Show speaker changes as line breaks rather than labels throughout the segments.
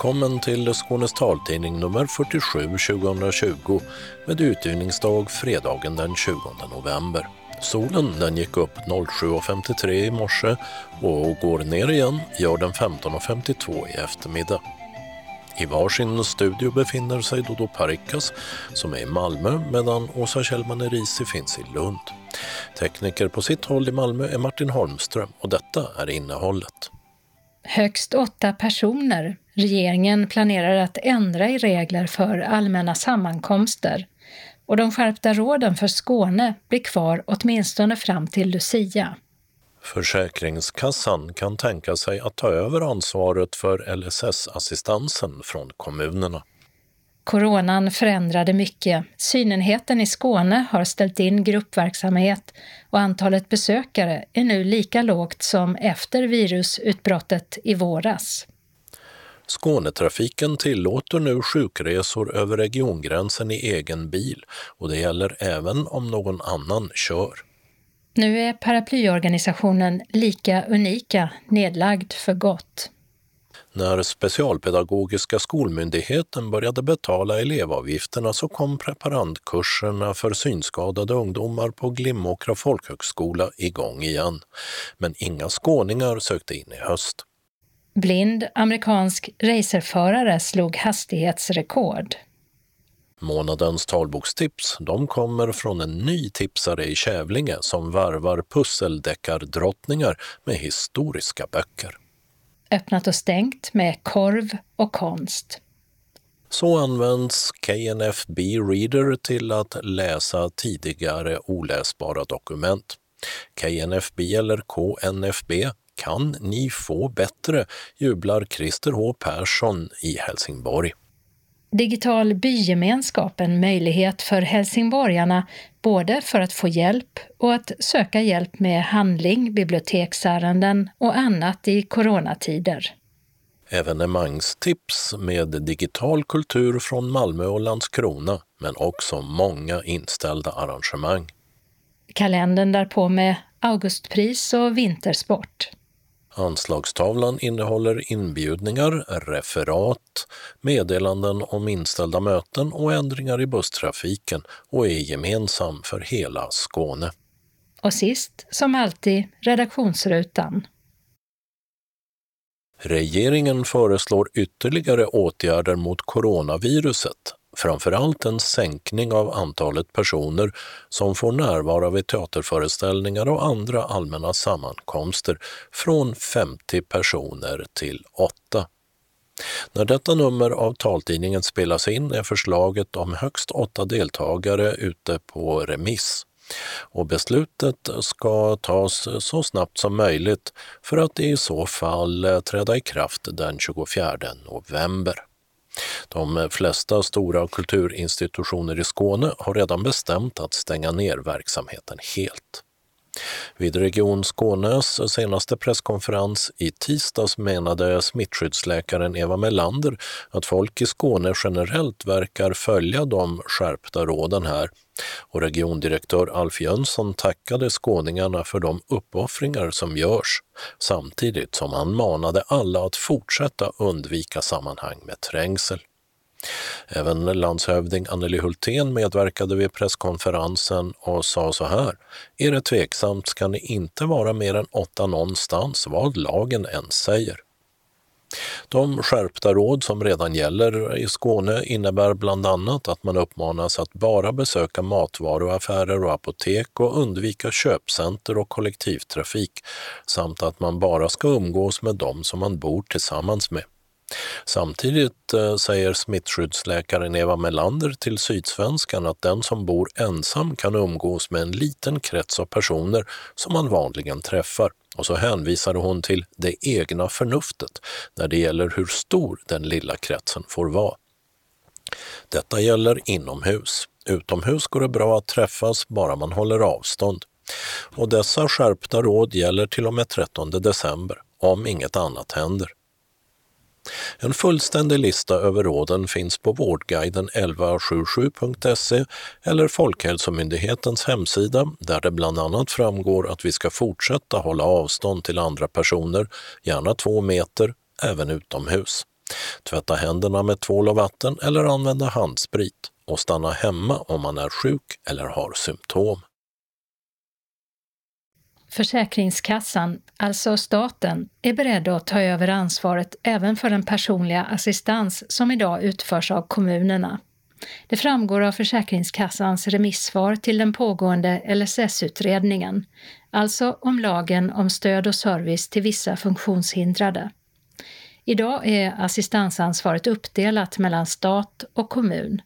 Välkommen till Skånes taltidning nummer 47 2020 med utgivningsdag fredagen den 20 november. Solen den gick upp 07.53 i morse och går ner igen, gör den 15.52 i eftermiddag. I varsin studio befinner sig Dodo Parikas som är i Malmö medan Åsa Kjellman Erisi finns i Lund. Tekniker på sitt håll i Malmö är Martin Holmström och detta är innehållet.
Högst åtta personer. Regeringen planerar att ändra i regler för allmänna sammankomster och de skärpta råden för Skåne blir kvar åtminstone fram till Lucia.
Försäkringskassan kan tänka sig att ta över ansvaret för LSS-assistansen från kommunerna.
Coronan förändrade mycket. Synenheten i Skåne har ställt in gruppverksamhet och antalet besökare är nu lika lågt som efter virusutbrottet i våras.
Skånetrafiken tillåter nu sjukresor över regiongränsen i egen bil och det gäller även om någon annan kör.
Nu är paraplyorganisationen Lika Unika nedlagd för gott.
När Specialpedagogiska skolmyndigheten började betala elevavgifterna så kom preparandkurserna för synskadade ungdomar på Glimåkra folkhögskola igång igen. Men inga skåningar sökte in i höst.
Blind amerikansk racerförare slog hastighetsrekord.
Månadens talbokstips de kommer från en ny tipsare i Kävlinge som varvar pusseldeckardrottningar med historiska böcker.
Öppnat och stängt med korv och konst.
Så används KNFB Reader till att läsa tidigare oläsbara dokument. KNFB eller KNFB kan ni få bättre, jublar Christer H Persson i Helsingborg.
Digital bygemenskap en möjlighet för helsingborgarna både för att få hjälp och att söka hjälp med handling, biblioteksärenden och annat i coronatider.
Evenemangstips med digital kultur från Malmö och Landskrona, men också många inställda arrangemang.
Kalendern därpå med Augustpris och vintersport.
Anslagstavlan innehåller inbjudningar, referat, meddelanden om inställda möten och ändringar i busstrafiken och är gemensam för hela Skåne.
Och sist, som alltid, redaktionsrutan.
Regeringen föreslår ytterligare åtgärder mot coronaviruset framförallt en sänkning av antalet personer som får närvara vid teaterföreställningar och andra allmänna sammankomster från 50 personer till 8. När detta nummer av taltidningen spelas in är förslaget om högst åtta deltagare ute på remiss och beslutet ska tas så snabbt som möjligt för att i så fall träda i kraft den 24 november. De flesta stora kulturinstitutioner i Skåne har redan bestämt att stänga ner verksamheten helt. Vid Region Skånes senaste presskonferens i tisdags menade smittskyddsläkaren Eva Melander att folk i Skåne generellt verkar följa de skärpta råden här och regiondirektör Alf Jönsson tackade skåningarna för de uppoffringar som görs samtidigt som han manade alla att fortsätta undvika sammanhang med trängsel. Även landshövding Anneli Hultén medverkade vid presskonferensen och sa så här. Är det tveksamt ska ni inte vara mer än åtta någonstans, vad lagen än säger. De skärpta råd som redan gäller i Skåne innebär bland annat att man uppmanas att bara besöka matvaruaffärer och apotek och undvika köpcenter och kollektivtrafik samt att man bara ska umgås med dem som man bor tillsammans med. Samtidigt eh, säger smittskyddsläkaren Eva Melander till Sydsvenskan att den som bor ensam kan umgås med en liten krets av personer som man vanligen träffar. Och så hänvisade hon till det egna förnuftet när det gäller hur stor den lilla kretsen får vara. Detta gäller inomhus. Utomhus går det bra att träffas bara man håller avstånd. Och dessa skärpta råd gäller till och med 13 december, om inget annat händer. En fullständig lista över råden finns på Vårdguiden 1177.se eller Folkhälsomyndighetens hemsida där det bland annat framgår att vi ska fortsätta hålla avstånd till andra personer, gärna två meter, även utomhus. Tvätta händerna med tvål och vatten eller använda handsprit och stanna hemma om man är sjuk eller har symptom.
Försäkringskassan, alltså staten, är beredd att ta över ansvaret även för den personliga assistans som idag utförs av kommunerna. Det framgår av Försäkringskassans remissvar till den pågående LSS-utredningen, alltså om lagen om stöd och service till vissa funktionshindrade. Idag är assistansansvaret uppdelat mellan stat och kommun.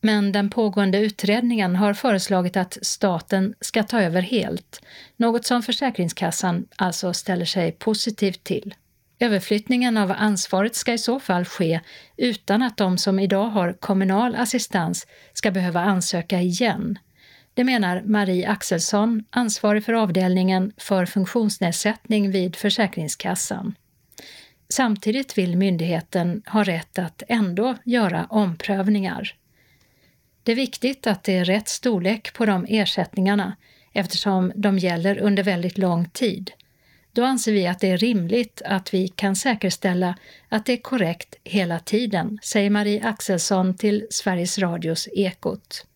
Men den pågående utredningen har föreslagit att staten ska ta över helt, något som Försäkringskassan alltså ställer sig positivt till. Överflyttningen av ansvaret ska i så fall ske utan att de som idag har kommunal assistans ska behöva ansöka igen. Det menar Marie Axelsson, ansvarig för avdelningen för funktionsnedsättning vid Försäkringskassan. Samtidigt vill myndigheten ha rätt att ändå göra omprövningar. Det är viktigt att det är rätt storlek på de ersättningarna eftersom de gäller under väldigt lång tid. Då anser vi att det är rimligt att vi kan säkerställa att det är korrekt hela tiden, säger Marie Axelsson till Sveriges Radios Ekot.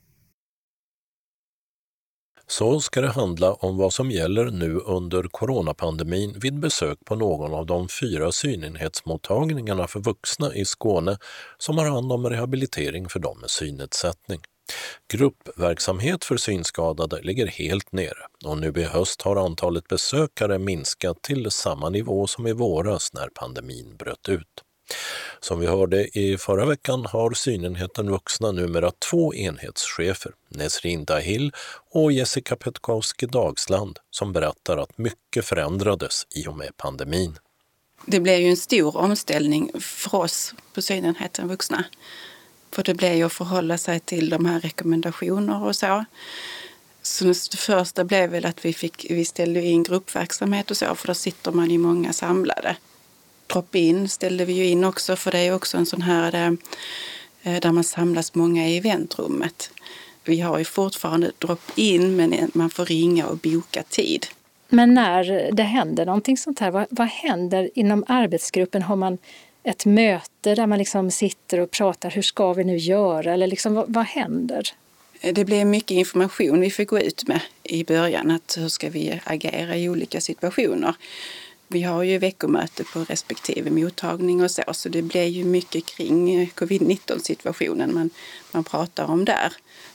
Så ska det handla om vad som gäller nu under coronapandemin vid besök på någon av de fyra synenhetsmottagningarna för vuxna i Skåne som har hand om rehabilitering för dem med synnedsättning. Gruppverksamhet för synskadade ligger helt nere och nu i höst har antalet besökare minskat till samma nivå som i våras när pandemin bröt ut. Som vi hörde i förra veckan har synenheten vuxna numera två enhetschefer, Nesrin Dahil och Jessica Petkowski Dagsland, som berättar att mycket förändrades i och med pandemin.
Det blev ju en stor omställning för oss på synenheten vuxna. För det blev ju att förhålla sig till de här rekommendationer och så. Så det första blev väl att vi, fick, vi ställde in gruppverksamhet och så, för då sitter man ju många samlade. Drop-in ställde vi ju in också, för det är också en sån här där, eh, där man samlas många i eventrummet. Vi har ju fortfarande drop-in, men man får ringa och boka tid.
Men när det händer någonting sånt här, vad, vad händer inom arbetsgruppen? Har man ett möte där man liksom sitter och pratar, hur ska vi nu göra? Eller liksom, vad, vad händer?
Det blev mycket information vi fick gå ut med i början, att hur ska vi agera i olika situationer. Vi har ju veckomöte på respektive mottagning och så, så det blir ju mycket kring covid-19 situationen man, man pratar om där.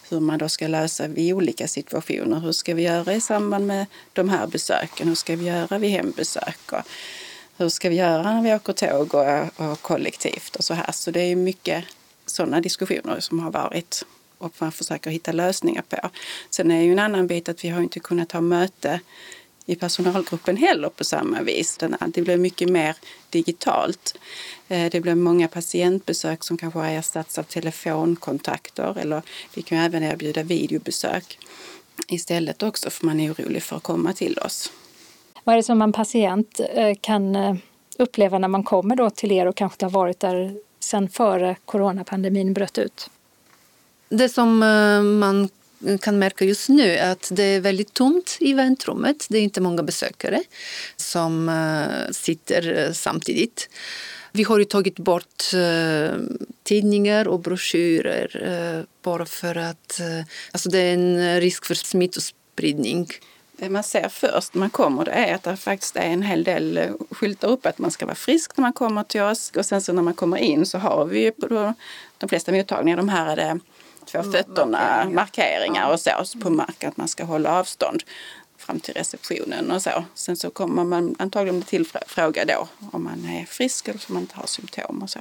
Hur man då ska lösa vid olika situationer. Hur ska vi göra i samband med de här besöken? Hur ska vi göra vid hembesök? Och hur ska vi göra när vi åker tåg och, och kollektivt och så här. Så det är mycket sådana diskussioner som har varit och man försöker hitta lösningar på. Sen är ju en annan bit att vi har inte kunnat ha möte i personalgruppen heller på samma vis. Det blir mycket mer digitalt. Eh, det blir många patientbesök som kanske har ersatts av telefonkontakter eller vi kan även erbjuda videobesök istället också för man är orolig för att komma till oss.
Vad är det som en patient eh, kan eh, uppleva när man kommer då till er och kanske har varit där sedan före coronapandemin bröt ut?
Det som man kan märka just nu är att det är väldigt tomt i väntrummet. Det är inte många besökare som eh, sitter eh, samtidigt. Vi har ju tagit bort eh, tidningar och broschyrer bara för att alltså det är en risk för smittospridning
det man ser först när man kommer det är att det faktiskt är en hel del skyltar upp att man ska vara frisk när man kommer till oss. Och sen så när man kommer in så har vi ju på de flesta mottagningar de här är två fötterna, markeringar, markeringar och så på marken att man ska hålla avstånd fram till receptionen och så. Sen så kommer man antagligen till fråga då om man är frisk eller om man inte har symptom och så.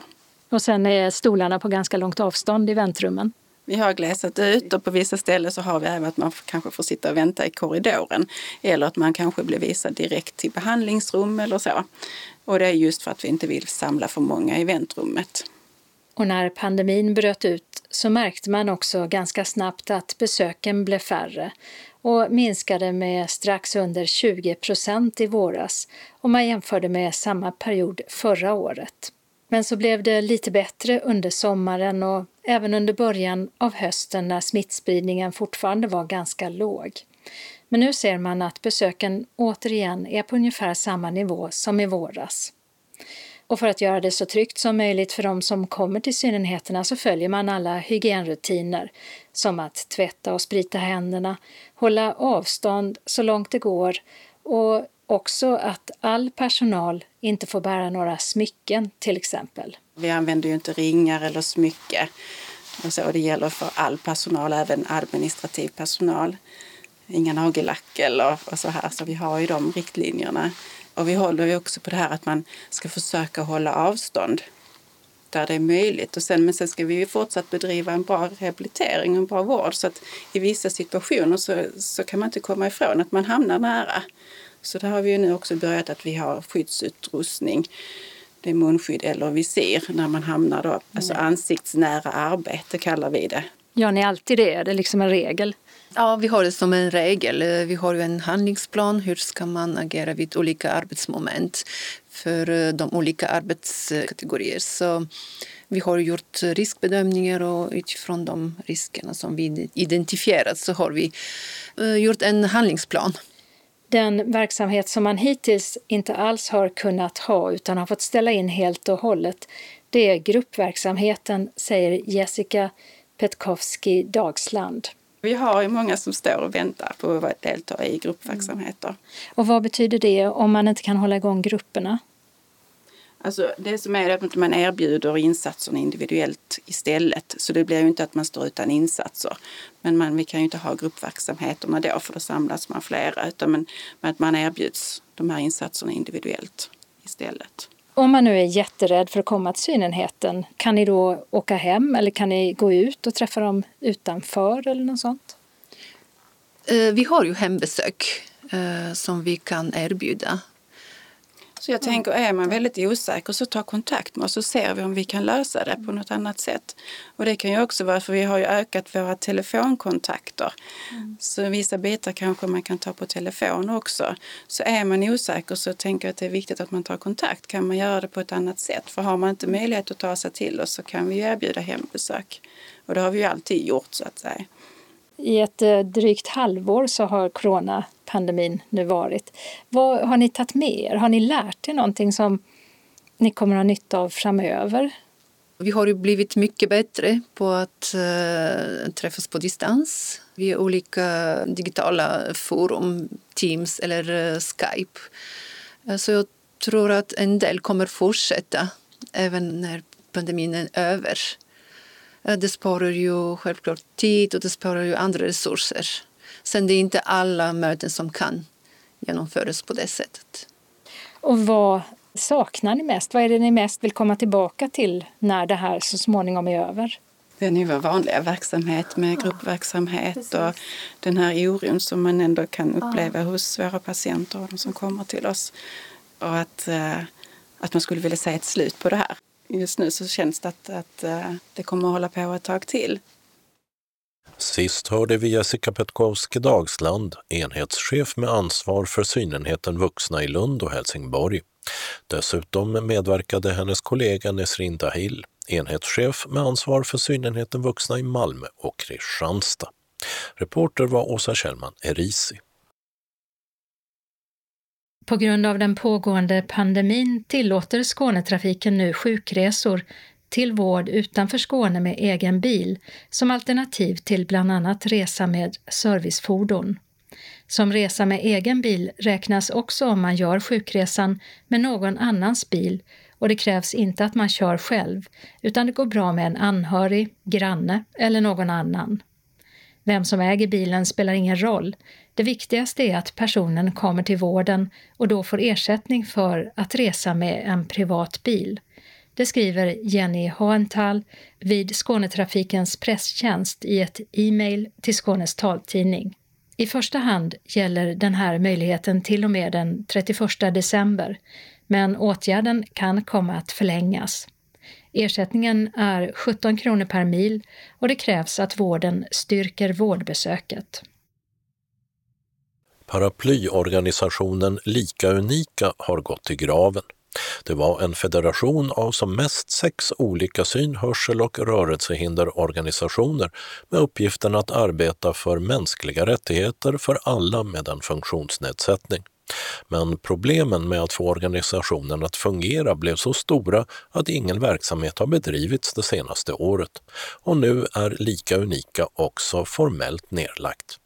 Och sen är stolarna på ganska långt avstånd i väntrummen?
Vi har glesat ut och på vissa ställen så har vi även att man kanske får sitta och vänta i korridoren. Eller att man kanske blir visad direkt till behandlingsrum eller så. Och det är just för att vi inte vill samla för många i väntrummet.
Och när pandemin bröt ut så märkte man också ganska snabbt att besöken blev färre och minskade med strax under 20 procent i våras om man jämförde med samma period förra året. Men så blev det lite bättre under sommaren och även under början av hösten när smittspridningen fortfarande var ganska låg. Men nu ser man att besöken återigen är på ungefär samma nivå som i våras. Och för att göra det så tryggt som möjligt för de som kommer till synenheterna så följer man alla hygienrutiner som att tvätta och sprita händerna, hålla avstånd så långt det går och också att all personal inte får bära några smycken till exempel.
Vi använder ju inte ringar eller smycke. Och så, det gäller för all personal, även administrativ personal. Inga nagellack eller och så här, så vi har ju de riktlinjerna. Och vi håller ju också på det här att man ska försöka hålla avstånd där det är möjligt. Och sen, men sen ska vi ju fortsatt bedriva en bra rehabilitering och en bra vård. Så att i vissa situationer så, så kan man inte komma ifrån att man hamnar nära. Så där har vi ju nu också börjat att vi har skyddsutrustning. Det är munskydd eller visir när man hamnar då, alltså ansiktsnära arbete kallar vi det.
Gör ni alltid det? Är det liksom en regel?
Ja, vi har det som en regel. Vi har ju en handlingsplan. Hur ska man agera vid olika arbetsmoment för eh, de olika arbetskategorier? Så vi har gjort riskbedömningar och utifrån de riskerna som vi identifierat så har vi eh, gjort en handlingsplan.
Den verksamhet som man hittills inte alls har kunnat ha utan har fått ställa in helt och hållet, det är gruppverksamheten, säger Jessica Petkowski Dagsland.
Vi har ju många som står och väntar på att delta i gruppverksamheter. Mm.
Och vad betyder det om man inte kan hålla igång grupperna?
Alltså det som är att man erbjuder insatserna individuellt istället. Så det blir ju inte att man står utan insatser. Men man, vi kan ju inte ha gruppverksamheterna då för då samlas man flera. Utan men, att man erbjuds de här insatserna individuellt istället.
Om man nu är jätterädd för att komma till synenheten, kan ni då åka hem eller kan ni gå ut och träffa dem utanför eller något sånt?
Eh, vi har ju hembesök eh, som vi kan erbjuda.
Så jag tänker, är man väldigt osäker så ta kontakt med oss så ser vi om vi kan lösa det på något annat sätt. Och det kan ju också vara för vi har ju ökat våra telefonkontakter. Mm. Så vissa bitar kanske man kan ta på telefon också. Så är man osäker så tänker jag att det är viktigt att man tar kontakt. Kan man göra det på ett annat sätt? För har man inte möjlighet att ta sig till oss så kan vi erbjuda hembesök. Och det har vi ju alltid gjort så att säga.
I ett eh, drygt halvår så har coronapandemin nu varit. Vad har ni tagit med er? Har ni lärt er någonting som ni kommer att ha nytta av framöver?
Vi har ju blivit mycket bättre på att äh, träffas på distans via olika digitala forum, Teams eller äh, Skype. Så jag tror att en del kommer fortsätta även när pandemin är över. Eh, det sparar ju självklart tid och det sparar ju andra resurser. Sen det är inte alla möten som kan genomföras på det sättet.
Och vad saknar ni mest? Vad är det ni mest vill komma tillbaka till när det här så småningom är över?
Det är vår vanliga verksamhet med gruppverksamhet ja, och den här oron som man ändå kan uppleva ja. hos våra patienter och de som kommer till oss. Och att, eh, att man skulle vilja se ett slut på det här just nu så känns det att, att eh, det kommer att hålla på ett tag till.
Sist hörde vi Jessica Petkowski Dagsland, enhetschef med ansvar för synenheten vuxna i Lund och Helsingborg. Dessutom medverkade hennes kollega Nesrin Dahil, enhetschef med ansvar för synenheten vuxna i Malmö och Kristianstad. Reporter var Åsa Kjellman Erisi.
På grund av den pågående pandemin tillåter Skånetrafiken nu sjukresor till vård utanför Skåne med egen bil som alternativ till bland annat resa med servicefordon. Som resa med egen bil räknas också om man gör sjukresan med någon annans bil och det krävs inte att man kör själv utan det går bra med en anhörig, granne eller någon annan. Vem som äger bilen spelar ingen roll. Det viktigaste är att personen kommer till vården och då får ersättning för att resa med en privat bil. Det skriver Jenny Hohenthal vid Skånetrafikens presstjänst i ett e-mail till Skånes taltidning. I första hand gäller den här möjligheten till och med den 31 december, men åtgärden kan komma att förlängas. Ersättningen är 17 kronor per mil och det krävs att vården styrker vårdbesöket.
Paraplyorganisationen Lika Unika har gått i graven. Det var en federation av som mest sex olika syn-, hörsel och rörelsehinderorganisationer med uppgiften att arbeta för mänskliga rättigheter för alla med en funktionsnedsättning. Men problemen med att få organisationen att fungera blev så stora att ingen verksamhet har bedrivits det senaste året. Och nu är Lika Unika också formellt nedlagt.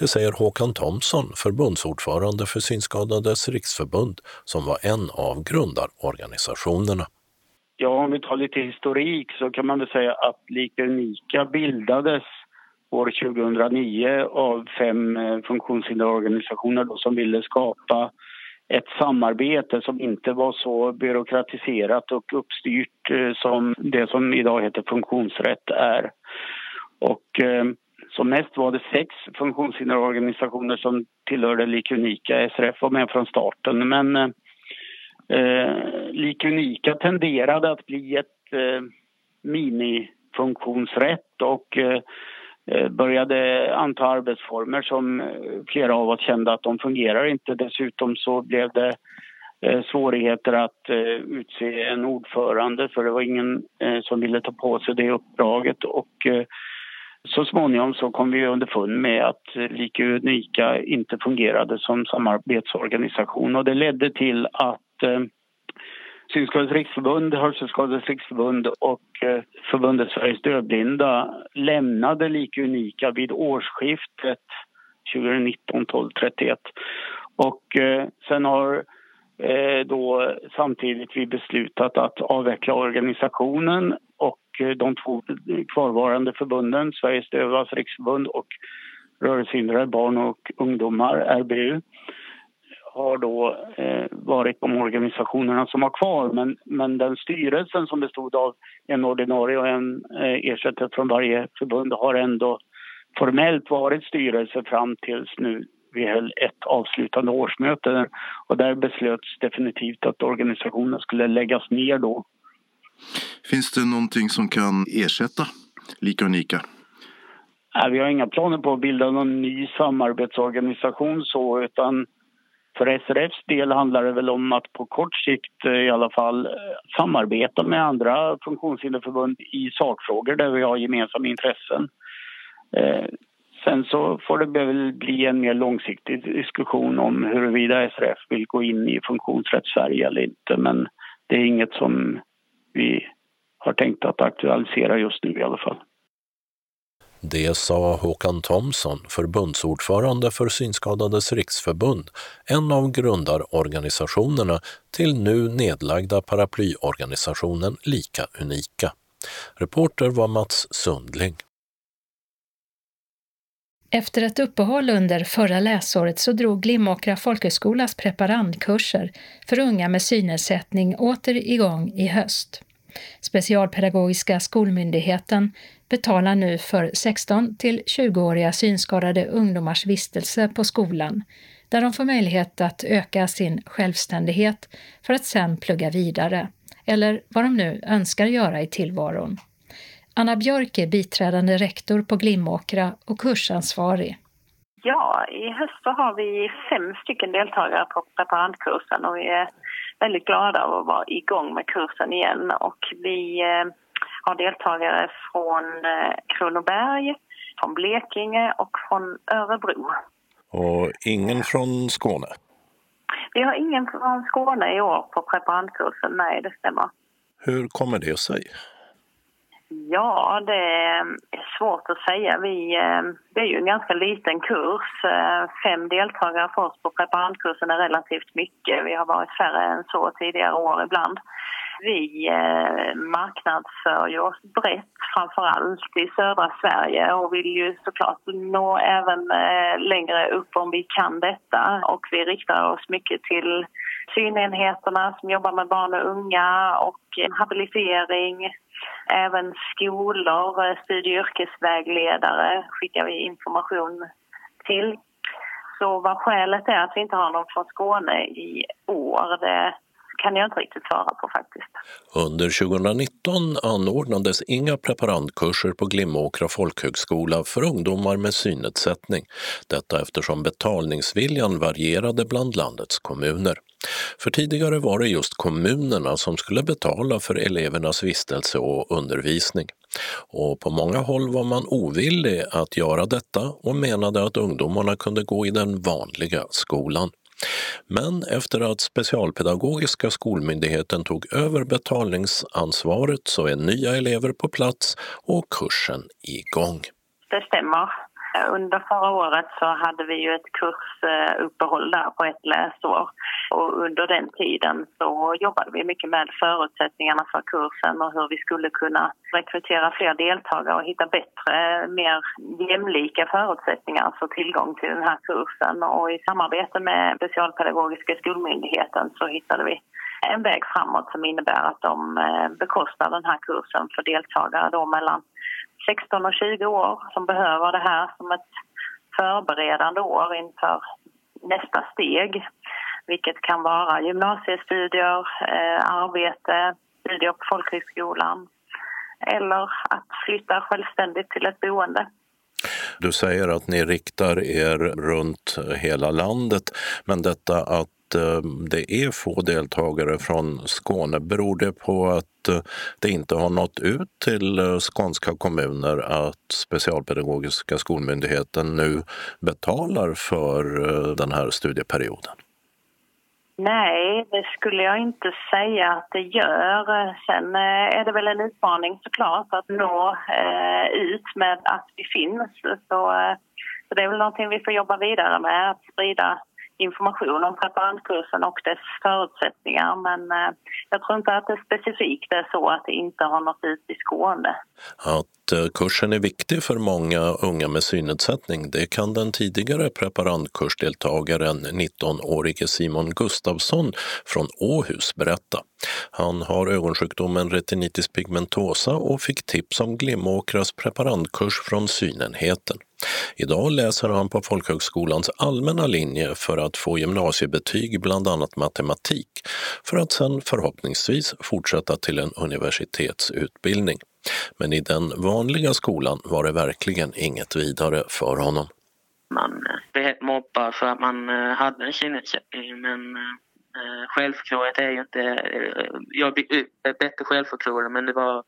Det säger Håkan Thomsson, förbundsordförande för Synskadades riksförbund, som var en av grundarorganisationerna.
Ja, om vi tar lite historik så kan man väl säga att Lika Unika bildades år 2009 av fem eh, funktionshinderorganisationer då, som ville skapa ett samarbete som inte var så byråkratiserat och uppstyrt eh, som det som idag heter funktionsrätt är. Och eh, som mest var det sex funktionshinderorganisationer som tillhörde Likunika. SRF var med från starten men eh, Likunika tenderade att bli ett eh, minifunktionsrätt och eh, eh började anta arbetsformer som eh, flera av oss kände att de fungerar inte. Dessutom så blev det eh, svårigheter att utse en ordförande för det var ingen som ville ta på sig det uppdraget. Och så småningom så kom vi underfund med att Lika Unika inte fungerade som samarbetsorganisation och det ledde till att eh, Synskadades riksförbund, Hörselskadades riksförbund och eh, förbundet Sveriges dövblinda lämnade Lika Unika vid årsskiftet 2019-12-31. Och eh, sen har Eh, då samtidigt vi beslutat att avveckla organisationen och eh, de två kvarvarande förbunden, Sveriges Dövas riksförbund och Rörelsehindrade barn och ungdomar, RBU, har då eh, varit de organisationerna som har kvar. Men, men den styrelsen som bestod av en ordinarie och en eh, ersättare från varje förbund har ändå formellt varit styrelse fram tills nu vi höll ett avslutande årsmöte och där beslöts definitivt att organisationen skulle läggas ner då.
Finns det någonting som kan ersätta Lika Unika?
Nej, vi har inga planer på att bilda någon ny samarbetsorganisation så utan för SRFs del handlar det väl om att på kort sikt eh, i alla fall eh, samarbeta med andra funktionshinderförbund i sakfrågor där vi har gemensamma intressen. Sen så får det väl bli en mer långsiktig diskussion om huruvida SRF vill gå in i funktionsrätt Sverige eller inte men det är inget som vi har tänkt att aktualisera just nu i alla fall.
Det sa Håkan Thomsson, förbundsordförande för Synskadades riksförbund, en av grundarorganisationerna till nu nedlagda paraplyorganisationen Lika Unika. Reporter var Mats Sundling.
Efter ett uppehåll under förra läsåret så drog Glimåkra folkhögskolas preparandkurser för unga med synnedsättning åter igång i höst. Specialpedagogiska skolmyndigheten betalar nu för 16 till 20-åriga synskadade ungdomars vistelse på skolan, där de får möjlighet att öka sin självständighet för att sedan plugga vidare, eller vad de nu önskar göra i tillvaron. Anna Björk är biträdande rektor på Glimåkra och kursansvarig.
Ja, i höst så har vi fem stycken deltagare på preparandkursen och vi är väldigt glada över att vara igång med kursen igen och vi eh, har deltagare från eh, Kronoberg, från Blekinge och från Örebro.
Och ingen från Skåne?
Vi har ingen från Skåne i år på preparandkursen, nej det stämmer.
Hur kommer det sig?
Ja, det är svårt att säga. Vi, eh, det är ju en ganska liten kurs. Eh, fem deltagare för oss på preparandkursen är relativt mycket. Vi har varit färre än så tidigare år ibland. Vi eh, marknadsför ju oss brett, framför allt i södra Sverige och vill ju såklart nå även längre upp om vi kan detta. Och vi riktar oss mycket till synenheterna som jobbar med barn och unga och habilitering Även skolor, eh, studie och yrkesvägledare skickar vi information till. Så vad skälet är att vi inte har någon från Skåne i år, det kan jag inte riktigt svara på faktiskt.
Under 2019 anordnades inga preparandkurser på Glimåkra folkhögskola för ungdomar med synnedsättning. Detta eftersom betalningsviljan varierade bland landets kommuner. För tidigare var det just kommunerna som skulle betala för elevernas vistelse och undervisning. Och på många håll var man ovillig att göra detta och menade att ungdomarna kunde gå i den vanliga skolan. Men efter att Specialpedagogiska skolmyndigheten tog över betalningsansvaret så är nya elever på plats och kursen igång.
Det stämmer. Eh, under förra året så hade vi ju ett kursuppehåll där på ett läsår. Och under den tiden så jobbade vi mycket med förutsättningarna för kursen och hur vi skulle kunna rekrytera fler deltagare och hitta bättre, mer jämlika förutsättningar för tillgång till den här kursen. Och i samarbete med Specialpedagogiska skolmyndigheten så hittade vi en väg framåt som innebär att de eh, bekostar den här kursen för deltagare då mellan 16 och 20 år som behöver det här som ett förberedande år inför nästa steg. Vilket kan vara gymnasiestudier, eh, arbete, studier på folkhögskolan eller att flytta självständigt till ett boende.
Du säger att ni riktar er runt hela landet, men detta att eh, det är få deltagare från Skåne. Beror det på att eh, det inte har nått ut till eh, skånska kommuner att Specialpedagogiska skolmyndigheten nu betalar för den här studieperioden?
Nej, det skulle jag inte säga att det gör. Sen eh, är det väl en utmaning såklart att nå eh, ut med att vi finns. Så, eh, så det är väl någonting vi får jobba vidare med, att sprida information om preparandkursen och dess förutsättningar men eh, jag tror inte att det specifikt är så att det inte har nått ut i Skåne.
Att eh, kursen är viktig för många unga med synnedsättning det kan den tidigare preparandkursdeltagaren 19-årige Simon Gustafsson från Åhus berätta. Han har ögonsjukdomen retinitis pigmentosa och fick tips om Glimåkras preparandkurs från synenheten. Idag läser han på folkhögskolans allmänna linje för att få gymnasiebetyg i bland annat matematik, för att sen förhoppningsvis fortsätta till en universitetsutbildning. Men i den vanliga skolan var det verkligen inget vidare för honom.
Man eh, blev mobbad för att man eh, hade en synnedsättning men eh, självförtroendet är ju inte... Jag fick bättre självförtroende men det var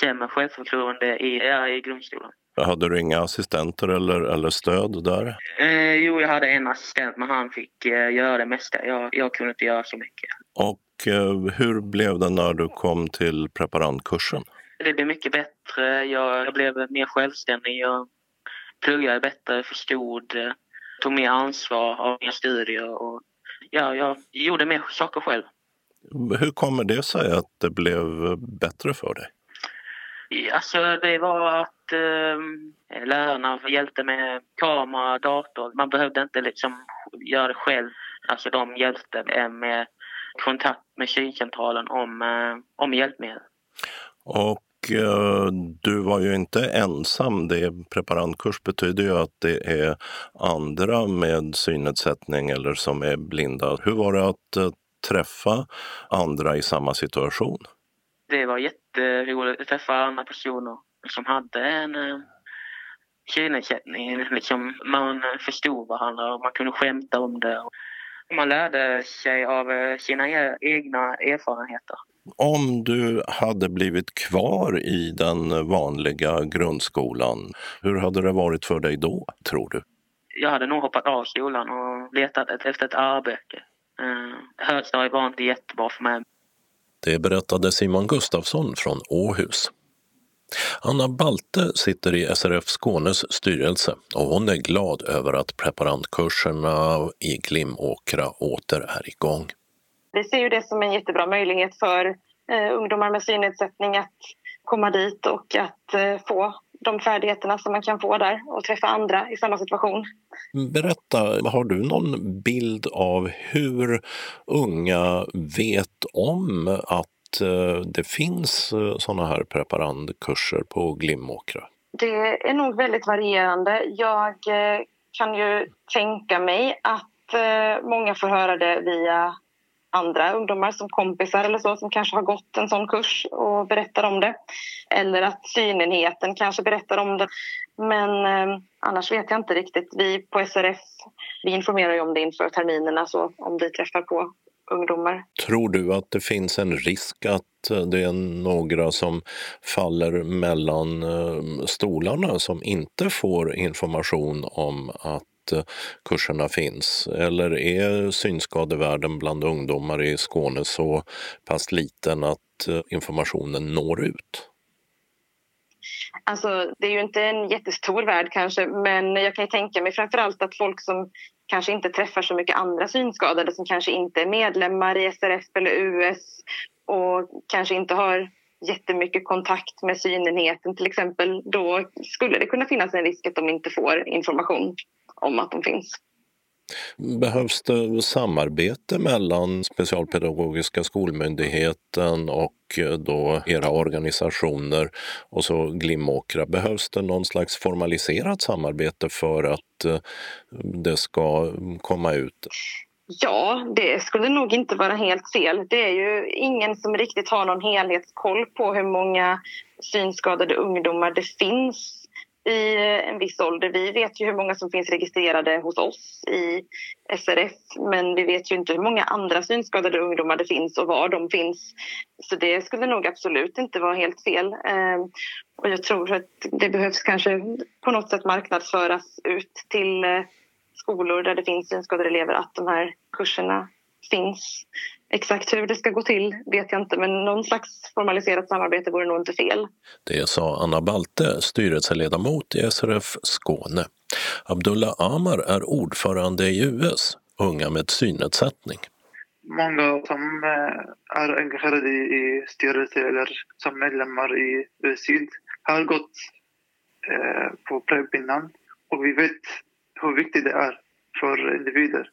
sämre självförtroende i, i grundskolan.
Hade du inga assistenter eller, eller stöd där?
Eh, jo, jag hade en assistent men han fick eh, göra det mesta. Jag, jag kunde inte göra så mycket.
Och eh, hur blev det när du kom till preparandkursen?
Det blev mycket bättre. Jag, jag blev mer självständig. Jag pluggade bättre, förstod, eh, tog mer ansvar av mina studier och ja, jag gjorde mer saker själv.
Hur kommer det sig att det blev bättre för dig?
Alltså det var att eh, lärarna hjälpte med kamera, dator. Man behövde inte liksom göra det själv. Alltså de hjälpte med kontakt med syncentralen om, eh, om hjälpmedel.
Och eh, du var ju inte ensam. Det preparandkurs betyder ju att det är andra med synnedsättning eller som är blinda. Hur var det att eh, träffa andra i samma situation?
Det var jätteroligt att träffa andra personer som hade en eh, synnedsättning. Liksom, man förstod varandra och man kunde skämta om det. Man lärde sig av eh, sina e-, egna erfarenheter.
Om du hade blivit kvar i den vanliga grundskolan, hur hade det varit för dig då, tror du?
Jag hade nog hoppat av skolan och letat efter ett arbete. Uh, högstadiet var inte jättebra för mig.
Det berättade Simon Gustafsson från Åhus. Anna Balte sitter i SRF Skånes styrelse och hon är glad över att preparandkurserna i Glimåkra åter är igång.
Vi ser ju det som en jättebra möjlighet för eh, ungdomar med synnedsättning att komma dit och att eh, få de färdigheterna som man kan få där och träffa andra i samma situation.
Berätta, har du någon bild av hur unga vet om att eh, det finns eh, sådana här preparandkurser på Glimåkra?
Det är nog väldigt varierande. Jag eh, kan ju tänka mig att många får höra det via andra ungdomar som kompisar eller så som kanske har gått en sån kurs och berättar om det. Eller att synenheten kanske berättar om det. Men eh, annars vet jag inte riktigt. Vi på SRF vi informerar ju om det inför terminerna så om vi träffar på ungdomar.
Tror du att det finns en risk att eh, det är några som faller mellan eh, stolarna som inte får information om att kurserna finns? Eller är synskadevärlden bland ungdomar i Skåne så pass liten att eh, informationen når ut?
Alltså, det är ju inte en jättestor värld kanske, men jag kan tänka mig framförallt att folk som kanske inte träffar så mycket andra synskadade som kanske inte är medlemmar i SRF eller US och kanske inte har jättemycket kontakt med synenheten till exempel, då skulle det kunna finnas en risk att de inte får information om att de finns.
Behövs det samarbete mellan Specialpedagogiska skolmyndigheten och då era organisationer och så Glimåkra? Behövs det någon slags formaliserat samarbete för att eh, det ska komma ut?
Ja, det skulle nog inte vara helt fel. Det är ju ingen som riktigt har någon helhetskoll på hur många synskadade ungdomar det finns i en viss ålder. Vi vet ju hur många som finns registrerade hos oss i SRF men vi vet ju inte hur många andra synskadade ungdomar det finns och var de finns. Så det skulle nog absolut inte vara helt fel. Eh, och jag tror att det behövs kanske på något sätt marknadsföras ut till eh, skolor där det finns synskadade elever att de här kurserna finns. Exakt hur det ska gå till vet jag inte, men någon slags formaliserat samarbete vore nog inte fel.
Det sa Anna Balte, styrelseledamot i SRF Skåne. Abdullah Amar är ordförande i US, Unga med synnedsättning.
Många som eh, är engagerade i styrelse eller som medlemmar i Syd har gått eh, på PREP innan och vi vet hur viktigt det är för individer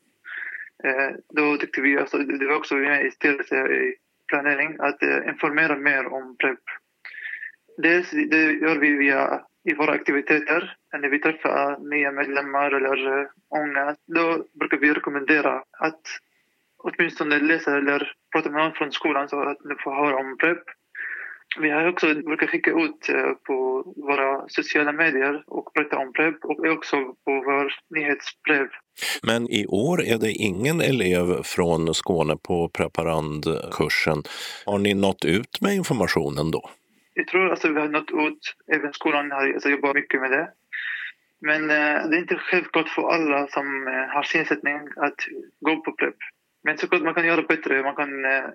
Eh, då tyckte vi, alltså, det var också med i styrelse i planering, att eh, informera mer om PREP. Dels det gör vi via i våra aktiviteter. När vi träffar nya medlemmar eller uh, unga, då brukar vi rekommendera att åtminstone läsa eller prata med någon från skolan så att ni får höra om PREP. Vi har också brukat skicka ut uh, på våra sociala medier och berätta om PREP och också på vår nyhetsbrev
men i år är det ingen elev från Skåne på preparandkursen. Har ni nått ut med informationen då?
Jag tror att alltså, vi har nått ut. Även skolan har alltså, jobbat mycket med det. Men eh, det är inte självklart för alla som eh, har synnedsättning att gå på PREP. Men såklart man kan göra bättre. Man kan eh,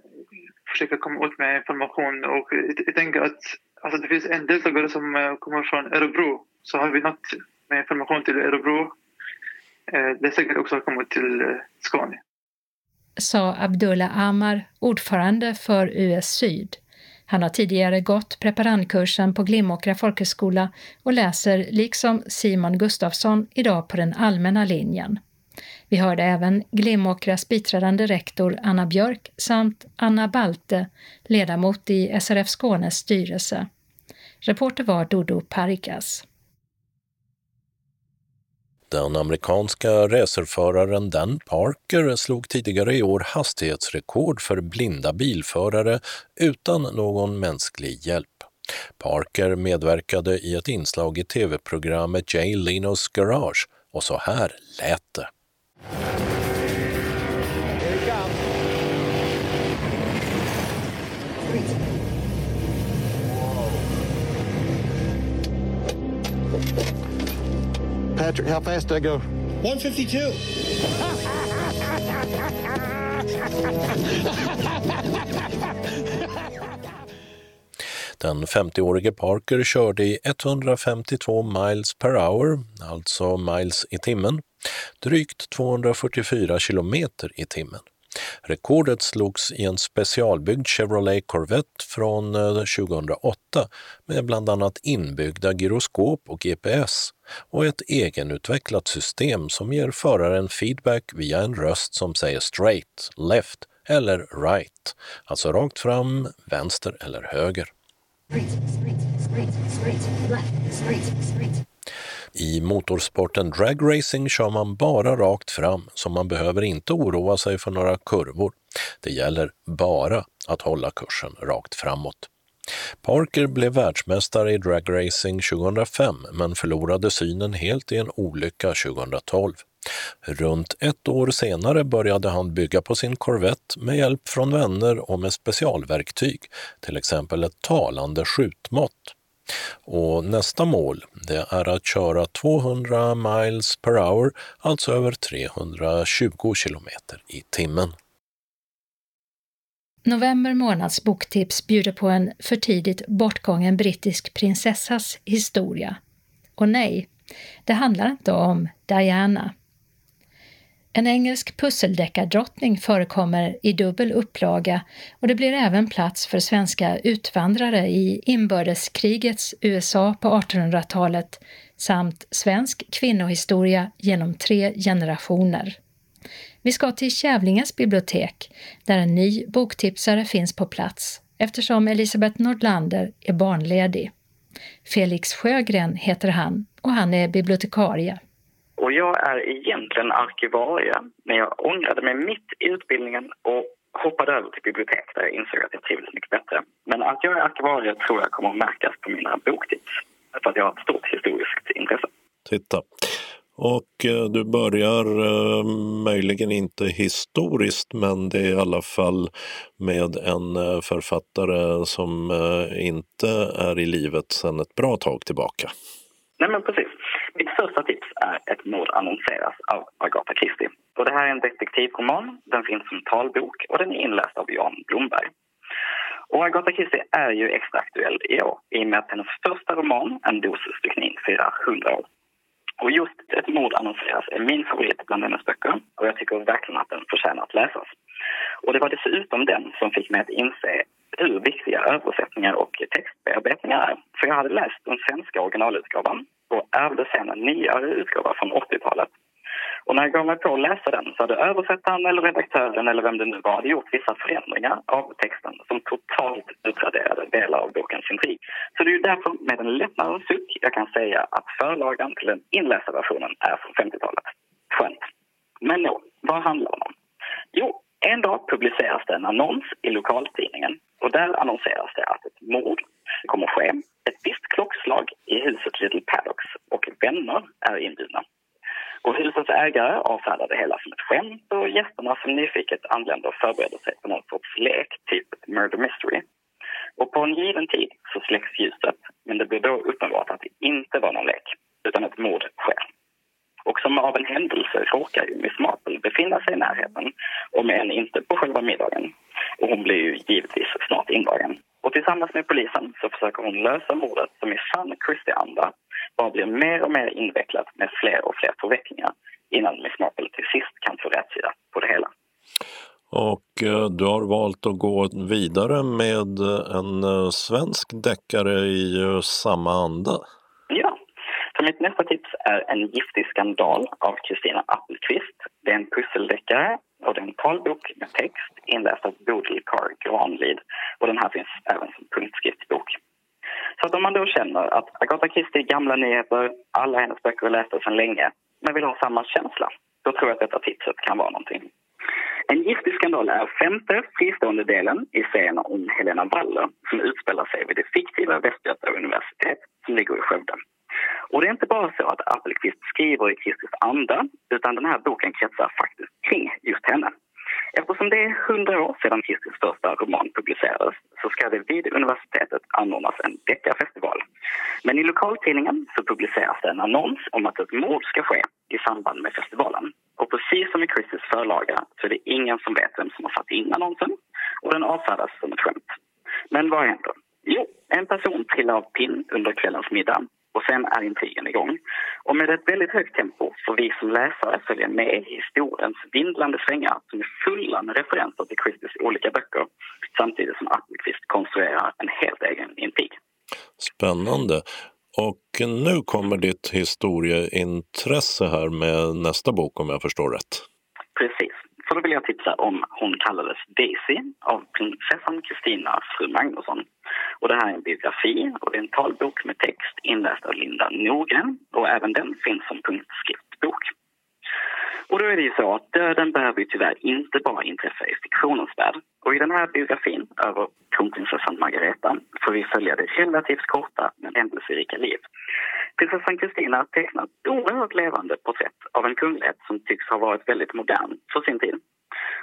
försöka komma ut med information. Och jag tänker att alltså, det finns en deltagare som eh, kommer från Örebro. Så har vi nått med information till Örebro eh, Det är säkert också kommit till eh, Skåne.
Sa Abdullah Amar, ordförande för US Syd. Han har tidigare gått preparandkursen på Glimåkra folkhögskola och läser liksom Simon Gustafsson idag på den allmänna linjen. Vi hörde även Glimåkras biträdande rektor Anna Björk samt Anna Balte, ledamot i SRF Skånes styrelse. Reporter var Dodo Parikas.
Den amerikanska racerföraren Dan Parker slog tidigare i år hastighetsrekord för blinda bilförare utan någon mänsklig hjälp. Parker medverkade i ett inslag i tv-programmet Jay Lenos Garage och så här lät det.
Patrick, how fast did I go?
152.
Den 50-årige Parker körde i 152 miles per hour, alltså miles i timmen, drygt 244 kilometer i timmen. Rekordet slogs i en specialbyggd Chevrolet Corvette från eh, 2008 med bland annat inbyggda gyroskop och GPS och ett egenutvecklat system som ger föraren feedback via en röst som säger straight, left eller right, alltså rakt fram, vänster eller höger. I motorsporten dragracing kör man bara rakt fram, så man behöver inte oroa sig för några kurvor. Det gäller bara att hålla kursen rakt framåt. Parker blev världsmästare i dragracing 2005 men förlorade synen helt i en olycka 2012. Runt ett år senare började han bygga på sin Corvette med hjälp från vänner och med specialverktyg, till exempel ett talande skjutmått. Och nästa mål det är att köra 200 miles per hour, alltså över 320 kilometer i timmen.
November månads boktips bjuder på en för tidigt bortgången brittisk prinsessas historia. Och nej, det handlar inte om Diana. En engelsk pusseldeckardrottning förekommer i dubbel upplaga och det blir även plats för svenska utvandrare i inbördeskrigets USA på 1800-talet samt svensk kvinnohistoria genom tre generationer. Vi ska till Kävlingens bibliotek där en ny boktipsare finns på plats eftersom Elisabeth Nordlander är barnledig. Felix Sjögren heter han och han är bibliotekarie.
Och jag är egentligen arkivarie, men jag ångrade mig mitt i utbildningen och hoppade över till bibliotek där jag insåg att jag trivdes mycket bättre. Men att jag är arkivarie tror jag kommer att märkas på mina boktips, för att jag har ett stort historiskt intresse.
Titta. Och eh, du börjar eh, möjligen inte historiskt, men det är i alla fall med en eh, författare som inte är i livet sedan ett bra tag tillbaka.
Nej, men precis. Mitt första tips är Ett mord annonseras av Agatha Christie. Och det här är en detektivroman, den finns som talbok och den är inläst av Jan Blomberg. Och Agatha Christie är ju extra aktuell i år i och med att hennes första roman, En dos styckning, firar 100 år. Och just Ett mord annonseras är min favorit bland hennes böcker och jag tycker verkligen att den förtjänar att läsas. Och det var dessutom den som fick mig att inse hur viktiga översättningar och textbearbetningar är. För jag hade läst den svenska originalutgåvan och ärvde sen en nyare utgåva från 80-talet. Och när jag gav mig på att läsa den så hade översättaren eller redaktören eller vem det nu var hade gjort vissa förändringar av texten som totalt utraderade delar av bokens intrig. Så det är ju därför med en lättnadens suck jag kan säga att förlagan till den inlästa versionen är från 50-talet. Skönt. Men nå, vad handlar den om? Jo, en dag publiceras det en annons i lokaltidningen och där annonseras det att ett mord kommer att ske. Ett visst klockslag i huset Little Paddocks och vänner är inbjudna. Och husets ägare avfärdar det hela som ett skämt och gästerna som nyfiket anländer förbereder sig på någon sorts lek, typ murder mystery. Och på en given tid så släcks ljuset, men det blir då uppenbart att det inte var någon lek, utan ett mord sker. Och som av en händelse råkar ju Miss Marple befinna sig i närheten, om än inte på själva middagen. Och hon blir ju givetvis snart indragen. Och tillsammans med polisen så försöker hon lösa mordet som i sann Christie-anda bara blir mer och mer invecklat med fler och fler förvecklingar innan Miss Marple till sist kan få rätsida på det hela.
Och eh, du har valt att gå vidare med en eh, svensk deckare i eh, samma anda.
Ja, så mitt nästa tips är En giftig skandal av Kristina Appelqvist. Det är en pusseldeckare och det är en talbok med text inläst av Bodil Granlid. Och den här finns även som punktskriftsbok. Så att om man då känner att Agatha Christie är gamla nyheter, alla hennes böcker är lästa sedan länge, men vill ha samma känsla, då tror jag att detta tipset kan vara någonting. En giftig skandal är femte fristående delen i serien om Helena Waller som utspelar sig vid det fiktiva Västgöta universitet som ligger i Skövde. Och det är inte bara så att Appelqvist skriver i Kristus anda utan den här boken kretsar faktiskt kring just henne. Eftersom det är hundra år sedan Kristus första roman publicerades så ska det vid universitetet anordnas en deckarfestival. Men i lokaltidningen så publiceras det en annons om att ett mord ska ske i samband med festivalen. Och precis som i Kristus förlaga så är det ingen som vet vem som har satt in annonsen och den avfärdas som ett skämt. Men vad händer? Jo, en person trillar av pinn under kvällens middag och sen är intrigen igång. Och med ett väldigt högt tempo får vi som läsare följa med i historiens vindlande svängar som är fulla med referenser till Christies olika böcker samtidigt som Appelqvist konstruerar en helt egen intrig.
Spännande. Och nu kommer ditt historieintresse här med nästa bok om jag förstår rätt.
Precis. Då vill jag tipsa om Hon kallades Daisy av prinsessan Kristina fru Magnusson. Och det här är en biografi och det är en talbok med text inläst av Linda Norgren och även den finns som punktskriftbok. Och då är det ju så att döden behöver ju tyvärr inte bara inträffa i fiktionens värld. Och i den här biografin över kronprinsessan Margareta får vi följa det relativt korta men händelserika liv. Prinsessan Kristina tecknar ett oerhört levande porträtt av en kunglighet som tycks ha varit väldigt modern för sin tid.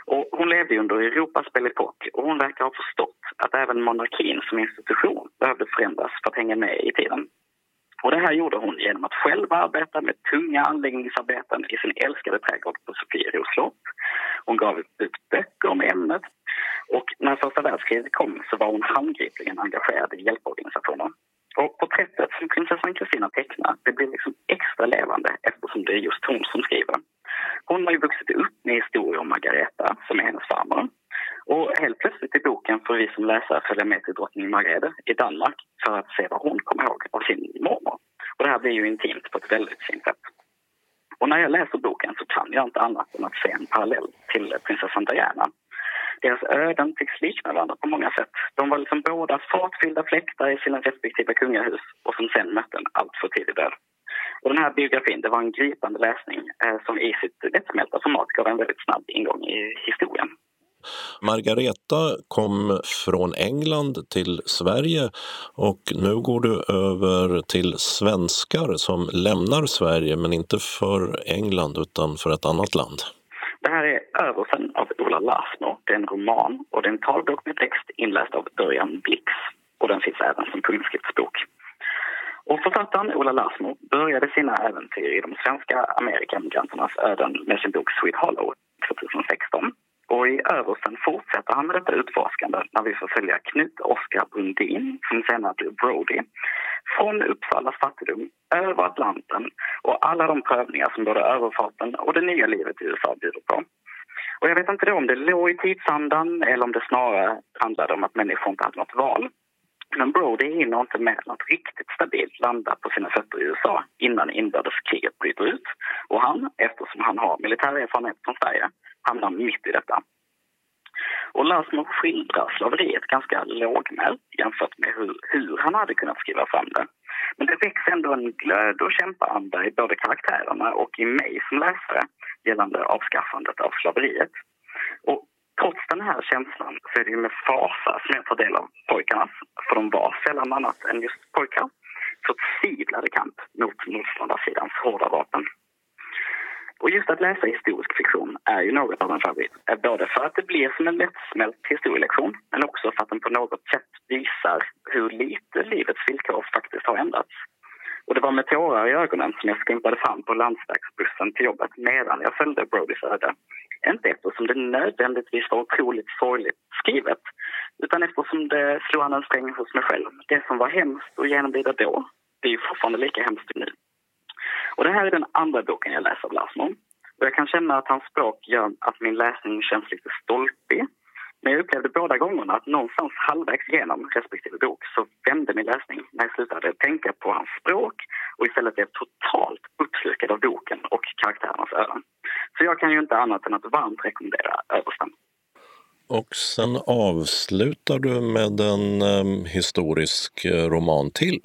Och hon levde under Europas Belle och hon verkar ha förstått att även monarkin som institution behövde förändras för att hänga med i tiden. Och det här gjorde hon genom att själv arbeta med tunga anläggningsarbeten i sin älskade trädgård på Sofieros slott. Hon gav ut böcker om ämnet och när första världskriget kom så var hon handgripligen engagerad i hjälporganisationer. Och porträttet som prinsessan Kristina tecknar det blir liksom extra levande eftersom det är just hon som skriver. Hon har ju vuxit upp med historier om Margareta, som är hennes farmor. Och helt plötsligt i boken får vi som läsare följa med till drottning Margrethe i Danmark för att se vad hon kommer ihåg av sin mormor. Och det här blir ju intimt på ett väldigt fint sätt. Och när jag läser boken så kan jag inte annat än att se en parallell till prinsessan Diana. Deras öden tycks likna varandra på många sätt. De var liksom båda fartfyllda fläktar i sina respektive kungahus och som sen mötte en alltför tidig död. Och den här biografin det var en gripande läsning eh, som i sitt lättsmälta format gav en väldigt snabb ingång i historien.
Margareta kom från England till Sverige och nu går du över till svenskar som lämnar Sverige men inte för England utan för ett annat land.
Det här är Översen av Ola Larsmo. Det är en roman och det är en talbok med text inläst av Örjan Blix. Och den finns även som punktskriftsbok. Och författaren Ola Larsmo började sina äventyr i de svenska Amerikamigranternas öden med sin bok Sweet Hollow 2016. Och i översten fortsätter han med detta utforskande när vi får följa Knut Oskar Brundin, som senare blir Brody, från Uppsalas fattigdom, över Atlanten och alla de prövningar som både överfarten och det nya livet i USA bjuder på. Och jag vet inte då om det låg i tidsandan eller om det snarare handlade om att människor inte hade något val. Men Brody hinner inte med att riktigt stabilt landa på sina fötter i USA innan inbördeskriget bryter ut. Och han, eftersom han har militär erfarenhet från Sverige, hamnar mitt i detta. Och Lasmo skildrar slaveriet ganska lågmält jämfört med hur, hur han hade kunnat skriva fram det. Men det väcks ändå en glöd och kämpaanda i både karaktärerna och i mig som läsare gällande avskaffandet av slaveriet. Och trots den här känslan så är det ju med fasa som jag tar del av pojkarnas, för de var sällan annat än just pojkar, förtvivlade kamp mot motståndarsidans hårda vapen. Och just att läsa historisk fiktion är ju något av en favorit. Eh, Både för att det blir som en lättsmält historielektion men också för att den på något sätt visar hur lite livets villkor faktiskt har ändrats. Och det var med tårar i ögonen som jag skumpade fram på landsvägsbussen till jobbet medan jag följde Brodys öde. Inte eftersom det nödvändigtvis var otroligt sorgligt skrivet utan eftersom det slog an en sträng hos mig själv. Det som var hemskt och genomlida då, det är ju fortfarande lika hemskt nu. Och det här är den andra boken jag läser av Lasmo. Och jag kan känna att hans språk gör att min läsning känns lite stolpig. Men jag upplevde båda gångerna att någonstans halvvägs igenom respektive bok så vände min läsning när jag slutade tänka på hans språk och istället blev totalt uppslukad av boken och karaktärernas öden. Så jag kan ju inte annat än att varmt rekommendera Översten.
Och sen avslutar du med en um, historisk eh, roman till.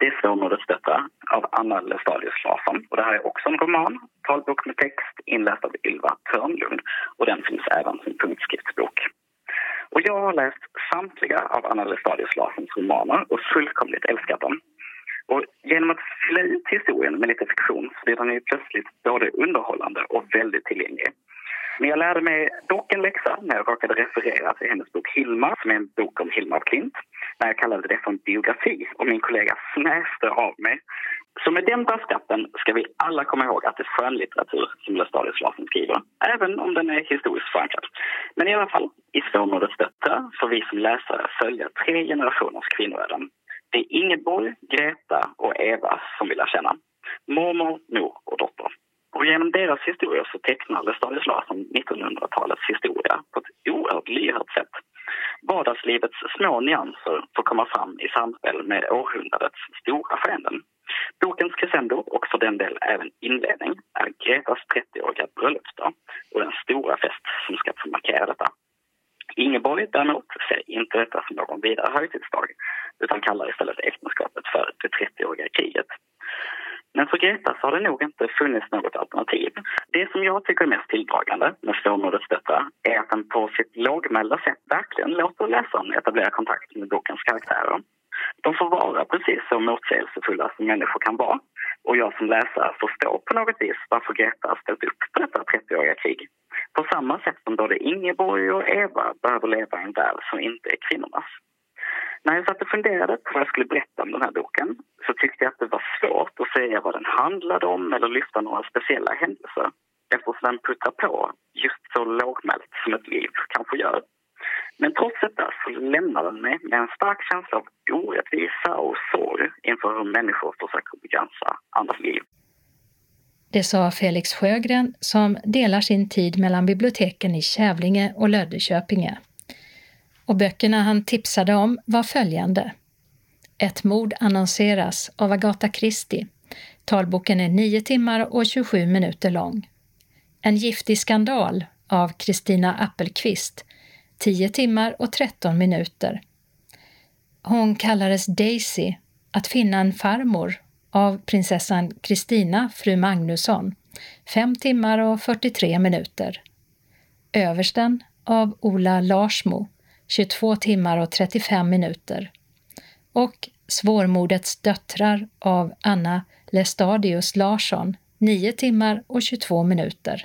Det är Svårmodesdöttrar av Anna Lestadius Larsson. Och det här är också en roman, talbok med text, inläst av Ylva Törnlund. Och den finns även som punktskriftsbok. Och jag har läst samtliga av Anna Lestadius Larssons romaner och fullkomligt älskat dem. Och genom att fylla ut historien med lite fiktion så blir den ju plötsligt både underhållande och väldigt tillgänglig. Men jag lärde mig dock en läxa när jag råkade referera till hennes bok Hilma, som är en bok om Hilma af Klint, när jag kallade det för en biografi och min kollega snäste av mig. Så med den brasklappen ska vi alla komma ihåg att det är skönlitteratur som Lestadius Larsson skriver, även om den är historiskt förankrad. Men i alla fall, i Svårmodets döttrar får vi som läsare följa tre generationers kvinnoöden. Det är Ingeborg, Greta och Eva som vi lär känna. Mormor, mor och dotter. Och genom deras historia så tecknade Lestadius Larsson 1900-talets historia på ett oerhört lyhört sätt. Vardagslivets små nyanser får komma fram i samspel med århundradets stora skeenden. Bokens crescendo, och för den del även inledning, är Gretas 30-åriga bröllopsdag och den stora fest som ska få markera detta. Ingeborg däremot ser inte detta som någon vidare högtidsdag utan kallar istället äktenskapet för det 30-åriga kriget. Men för Greta så har det nog inte funnits något alternativ. Det som jag tycker är mest tilldragande med Svårmodets döttrar är att den på sitt lågmälda sätt verkligen låter läsaren etablera kontakt med bokens karaktärer. De får vara precis så motsägelsefulla som människor kan vara. Och jag som läsare förstår på något vis varför Greta har ställt upp på detta 30-åriga krig. På samma sätt som både Ingeborg och Eva behöver leva i en värld som inte är kvinnornas. När jag satt och funderade på vad jag skulle berätta om den här boken så tyckte jag att det var svårt att säga vad den handlade om eller lyfta några speciella händelser eftersom den puttar på just så lågmält som ett liv kanske gör. Men trots detta så lämnar den mig med en stark känsla av orättvisa och sorg inför hur människor försöker begränsa andras liv.
Det sa Felix Sjögren som delar sin tid mellan biblioteken i Kävlinge och Löddeköpinge. Och böckerna han tipsade om var följande. Ett mord annonseras av Agatha Christie. Talboken är 9 timmar och 27 minuter lång. En giftig skandal av Kristina Appelqvist 10 timmar och 13 minuter. Hon kallades Daisy, att finna en farmor av prinsessan Kristina, fru Magnusson, 5 timmar och 43 minuter. Översten av Ola Larsmo, 22 timmar och 35 minuter. Och Svårmordets döttrar av Anna Lestadius Larsson, 9 timmar och 22 minuter.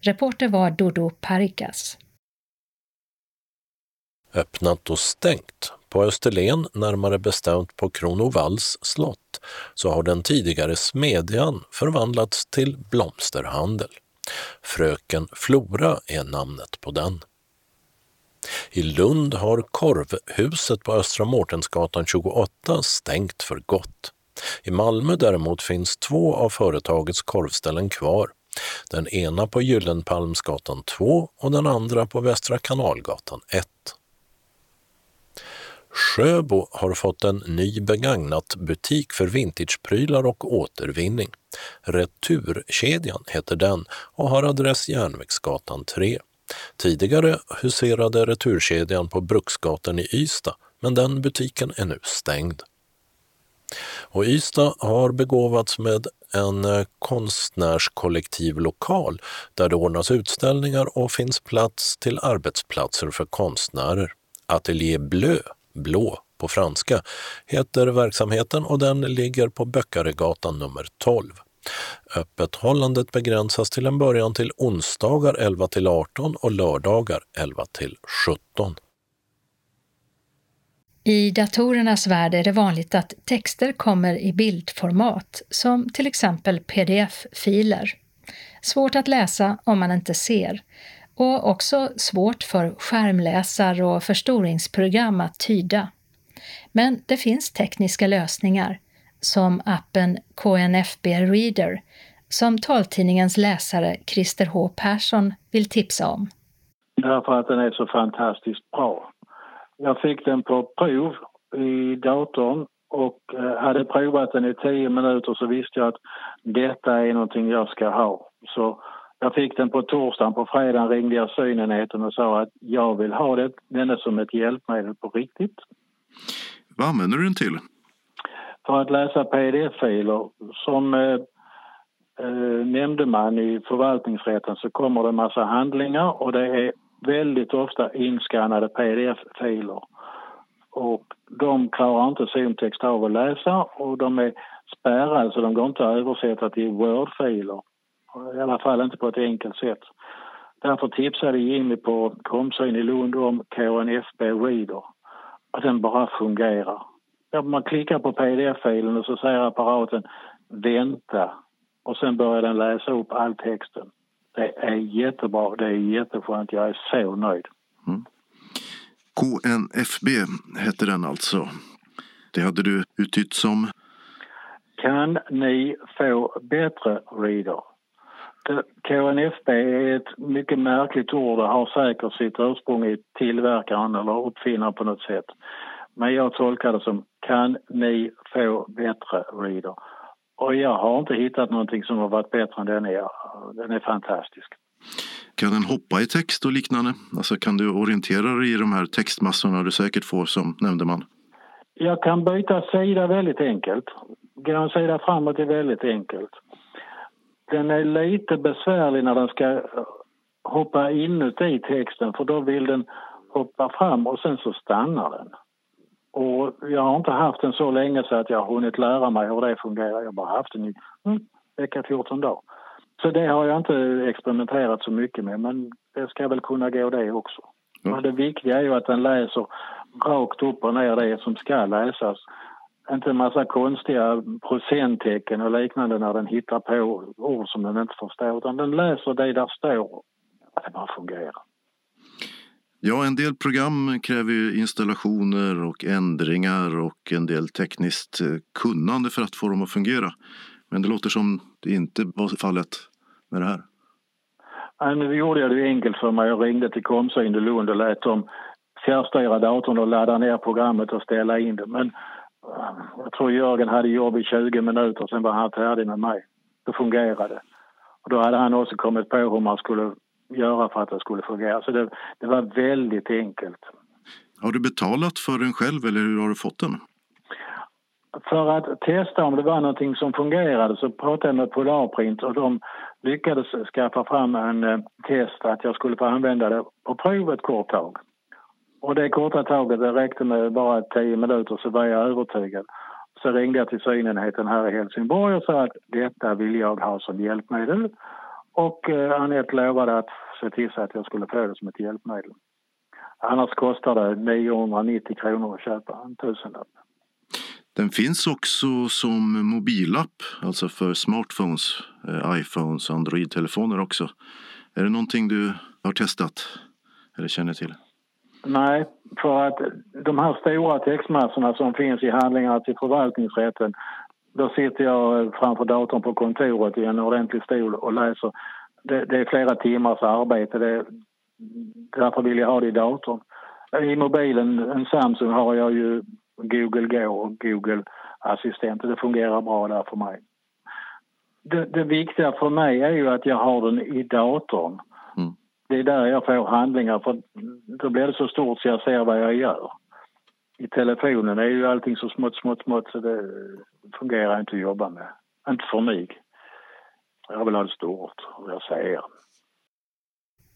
Reporter var Dodo Parikas.
Öppnat och stängt. På Österlen, närmare bestämt på Kronovalls slott, så har den tidigare smedjan förvandlats till blomsterhandel. Fröken Flora är namnet på den. I Lund har korvhuset på Östra Mårtensgatan 28 stängt för gott. I Malmö däremot finns två av företagets korvställen kvar. Den ena på Gyllenpalmsgatan 2 och den andra på Västra Kanalgatan 1. Sjöbo har fått en ny begagnat butik för vintageprylar och återvinning. Returkedjan heter den och har adress Järnvägsgatan 3. Tidigare huserade Returkedjan på Bruksgatan i Ystad, men den butiken är nu stängd. Och Ystad har begåvats med en eh, konstnärskollektivlokal konstnärskollektiv lokal där det ordnas utställningar och finns plats till arbetsplatser för konstnärer. Atelier Bleu, blå på franska, heter verksamheten och den ligger på Böckaregatan nummer 12. Öppethållandet begränsas till en början till onsdagar 11 till 18 och lördagar 11 till 17.
I datorernas värld är det vanligt att texter kommer i bildformat, som till exempel pdf-filer. Svårt att läsa om man inte ser och också svårt för skärmläsare och förstoringsprogram att tyda. Men det finns tekniska lösningar, som appen KNFB Reader, som taltidningens läsare Christer H Persson vill tipsa om.
Därför att den är så fantastiskt bra. Jag fick den på prov i datorn och eh, hade provat den i tio minuter så visste jag att detta är någonting jag ska ha. Så jag fick den på torsdagen, på fredagen ringde jag synenheten och sa att jag vill ha det, den som ett hjälpmedel på riktigt.
Vad använder du den till?
För att läsa pdf-filer. Som eh, eh, nämndeman i förvaltningsrätten så kommer det en massa handlingar och det är väldigt ofta inskannade pdf-filer. Och de klarar inte syntext av att läsa och de är spärrade så de går inte att översätta till Word-filer. I alla fall inte på ett enkelt sätt. Därför tipsade Jimmy på Komsyn i Lund om KNFB Reader. Att den bara fungerar. Man klickar på pdf-filen och så säger apparaten vänta och sen börjar den läsa upp all texten. Det är jättebra, det är jätteskönt, jag är så nöjd. Mm.
KNFB hette den alltså. Det hade du uttytt som?
Kan ni få bättre reader? KNFB är ett mycket märkligt ord och har säkert sitt ursprung i tillverkaren eller uppfinnaren på något sätt. Men jag tolkar det som kan ni få bättre reader? Och jag har inte hittat någonting som har varit bättre än den är. Den är fantastisk.
Kan den hoppa i text och liknande? Alltså kan du orientera dig i de här textmassorna du säkert får som nämndeman?
Jag kan byta sida väldigt enkelt. Gå en sida framåt är väldigt enkelt. Den är lite besvärlig när den ska hoppa inuti texten för då vill den hoppa fram och sen så stannar den. Och jag har inte haft den så länge så att jag har hunnit lära mig hur det fungerar. Jag har bara haft den i mm, vecka 14 dagar. Så det har jag inte experimenterat så mycket med, men det ska väl kunna gå det också. Mm. Men det viktiga är ju att den läser rakt upp och ner det som ska läsas. Inte en massa konstiga procenttecken och liknande när den hittar på ord som den inte förstår, utan den läser det där står. Det bara fungerar.
Ja, en del program kräver ju installationer och ändringar och en del tekniskt eh, kunnande för att få dem att fungera. Men det låter som det inte var fallet med det här.
Ja, nu gjorde jag det enkelt för mig. Jag ringde till Komsyn i Lund och lät dem fjärrstyra datorn och ladda ner programmet och ställa in det. Men eh, jag tror Jörgen hade jobb i 20 minuter, sen var han färdig med mig. Då fungerade det. Och då hade han också kommit på hur man skulle göra för att det skulle fungera. Så det, det var väldigt enkelt.
Har du betalat för den själv eller hur har du fått den?
För att testa om det var någonting som fungerade så pratade jag med Polarprint och de lyckades skaffa fram en eh, test att jag skulle få använda det på prov ett kort tag. Och det korta taget det räckte med bara tio minuter så var jag övertygad. Så ringde jag till synenheten här i Helsingborg och sa att detta vill jag ha som hjälpmedel. Och eh, Anette lovade att se till så att jag skulle få det som ett hjälpmedel. Annars kostar det 990 kronor att köpa en tusenlapp.
Den finns också som mobilapp, alltså för smartphones, eh, iPhones Android-telefoner också. Är det någonting du har testat eller känner till?
Nej, för att de här stora textmassorna som finns i handlingarna till förvaltningsrätten då sitter jag framför datorn på kontoret i en ordentlig stol och läser. Det, det är flera timmars arbete. Det, därför vill jag ha det i datorn. I mobilen, en Samsung, har jag ju Google Go och Google Assistent och det fungerar bra där för mig. Det, det viktiga för mig är ju att jag har den i datorn. Mm. Det är där jag får handlingar för då blir det så stort så jag ser vad jag gör. I telefonen är ju allting så smått, smått, smått så det fungerar inte att jobba med. Inte för mig. Jag vill ha det stort och jag säger.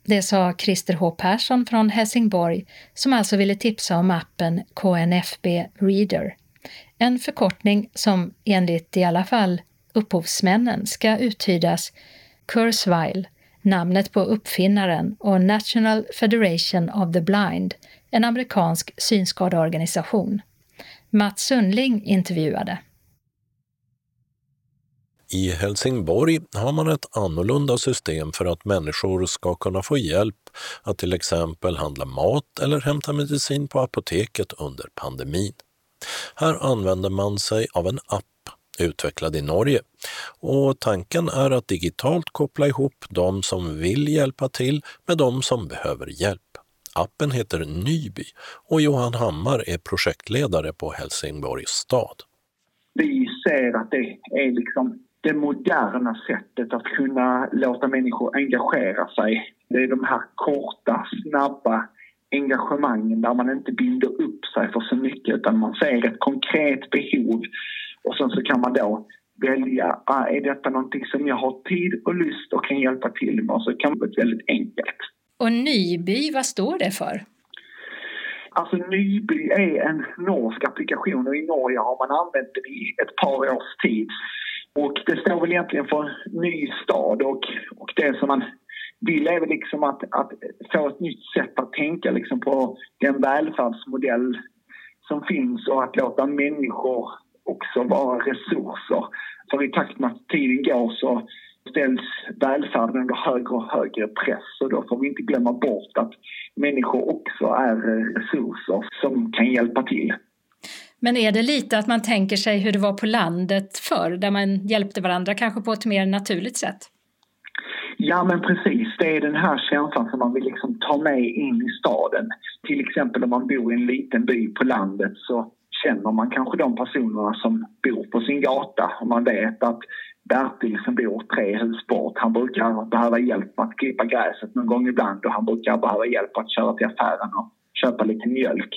Det sa Christer H Persson från Helsingborg som alltså ville tipsa om appen KNFB Reader. En förkortning som enligt i alla fall upphovsmännen ska uttydas Kurzweil, namnet på uppfinnaren och National Federation of the Blind, en amerikansk synskadeorganisation. Mats Sundling intervjuade.
I Helsingborg har man ett annorlunda system för att människor ska kunna få hjälp att till exempel handla mat eller hämta medicin på apoteket under pandemin. Här använder man sig av en app utvecklad i Norge och tanken är att digitalt koppla ihop de som vill hjälpa till med de som behöver hjälp. Appen heter Nyby och Johan Hammar är projektledare på Helsingborgs stad.
Vi ser att det är liksom det moderna sättet att kunna låta människor engagera sig. Det är de här korta, snabba engagemangen där man inte binder upp sig för så mycket utan man ser ett konkret behov och sen så kan man då välja, ah, är detta någonting som jag har tid och lust och kan hjälpa till med? Och så kan det vara väldigt enkelt.
Och Nyby, vad står det för?
Alltså Nyby är en norsk applikation och i Norge har man använt den i ett par års tid. Och det står väl egentligen för ny stad och, och det som man vill är väl liksom att, att få ett nytt sätt att tänka liksom på den välfärdsmodell som finns och att låta människor också vara resurser. För i takt med att tiden går så ställs välfärden under högre och högre press och då får vi inte glömma bort att människor också är resurser som kan hjälpa till.
Men är det lite att man tänker sig hur det var på landet förr, där man hjälpte varandra kanske på ett mer naturligt sätt?
Ja, men precis. Det är den här känslan som man vill liksom ta med in i staden. Till exempel om man bor i en liten by på landet så känner man kanske de personerna som bor på sin gata och man vet att Bertil som bor tre hus bort, han brukar behöva hjälp med att klippa gräset någon gång ibland och han brukar behöva hjälp att köra till affären och köpa lite mjölk.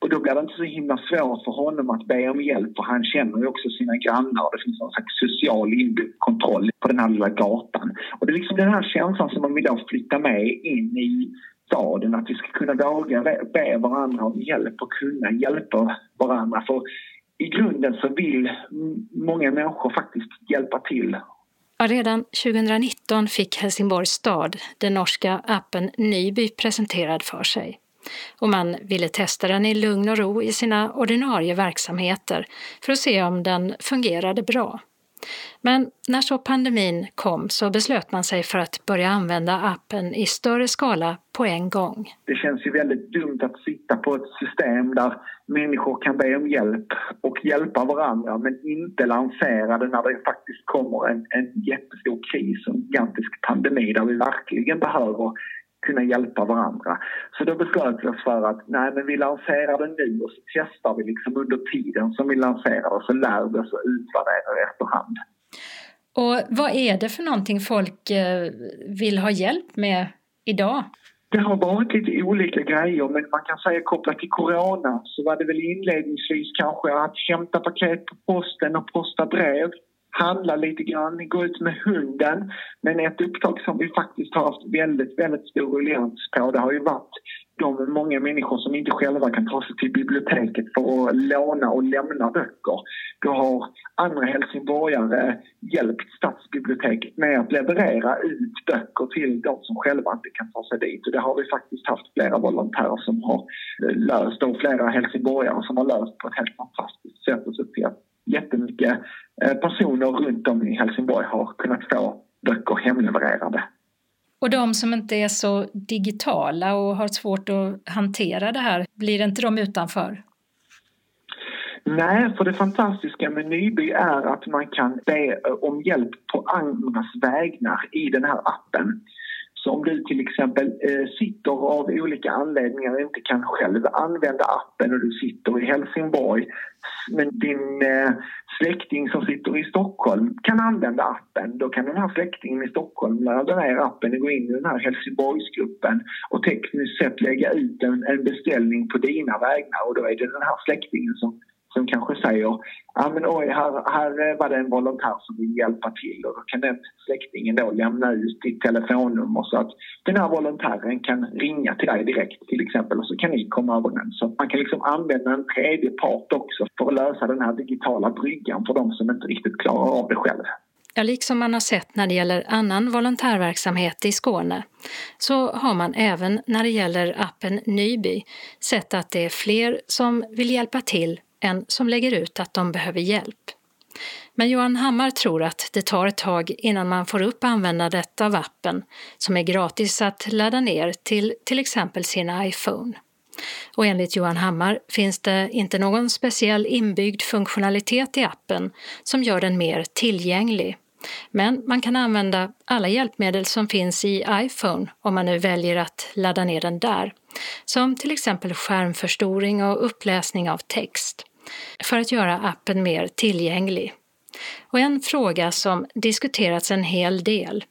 Och då blir det inte så himla svårt för honom att be om hjälp för han känner ju också sina grannar och det finns någon slags social inbyggd kontroll på den här lilla gatan. Och det är liksom den här känslan som man vill då flytta med in i staden, att vi ska kunna våga be varandra om hjälp och kunna hjälpa varandra. För i grunden så vill många människor faktiskt hjälpa till
Ja, redan 2019 fick Helsingborgs stad den norska appen Nyby presenterad för sig och man ville testa den i lugn och ro i sina ordinarie verksamheter för att se om den fungerade bra. Men när så pandemin kom så beslöt man sig för att börja använda appen i större skala på en gång.
Det känns ju väldigt dumt att sitta på ett system där människor kan be om hjälp och hjälpa varandra men inte lansera det när det faktiskt kommer en, en jättestor kris, en gigantisk pandemi där vi verkligen behöver kunna hjälpa varandra. Så då beslöt vi oss för att nej, men vi lanserar det nu och så testar vi liksom under tiden som vi lanserar och så lär vi oss och utvärderar efterhand.
Och vad är det för någonting folk eh, vill ha hjälp med idag?
Det har varit lite olika grejer men man kan säga kopplat till corona så var det väl inledningsvis kanske att hämta paket på posten och posta brev handla lite grann, gå ut med hunden. Men ett uppdrag som vi faktiskt har haft väldigt, väldigt stor ruljans på det har ju varit de många människor som inte själva kan ta sig till biblioteket för att låna och lämna böcker. Då har andra helsingborgare hjälpt stadsbiblioteket med att leverera ut böcker till de som själva inte kan ta sig dit. Och det har vi faktiskt haft flera volontärer som har eh, löst och flera helsingborgare som har löst på ett helt fantastiskt sätt och sett till att jättemycket eh, personer runt om i Helsingborg har kunnat få böcker hemlevererade.
Och de som inte är så digitala och har svårt att hantera det här, blir inte de utanför?
Nej, för det fantastiska med Nyby är att man kan be om hjälp på andras vägnar i den här appen. Så om du till exempel eh, sitter av olika anledningar och inte kan själv använda appen och du sitter i Helsingborg men din eh, släkting som sitter i Stockholm kan använda appen. Då kan den här släktingen i Stockholm ladda ner appen och gå in i den här Helsingborgsgruppen och tekniskt sett lägga ut en, en beställning på dina vägnar. Och då är det den här släktingen som som kanske säger ah, men oj, här, här var det en volontär som vill hjälpa till och då kan den släktingen då lämna ut ditt telefonnummer så att den här volontären kan ringa till dig direkt till exempel och så kan ni komma överens. Så man kan liksom använda en tredje part också för att lösa den här digitala bryggan för de som inte riktigt klarar av det själv.
Ja, liksom man har sett när det gäller annan volontärverksamhet i Skåne så har man även när det gäller appen Nyby sett att det är fler som vill hjälpa till än som lägger ut att de behöver hjälp. Men Johan Hammar tror att det tar ett tag innan man får upp användandet av appen som är gratis att ladda ner till till exempel sin iPhone. Och enligt Johan Hammar finns det inte någon speciell inbyggd funktionalitet i appen som gör den mer tillgänglig. Men man kan använda alla hjälpmedel som finns i iPhone om man nu väljer att ladda ner den där, som till exempel skärmförstoring och uppläsning av text för att göra appen mer tillgänglig. Och en fråga som diskuterats en hel del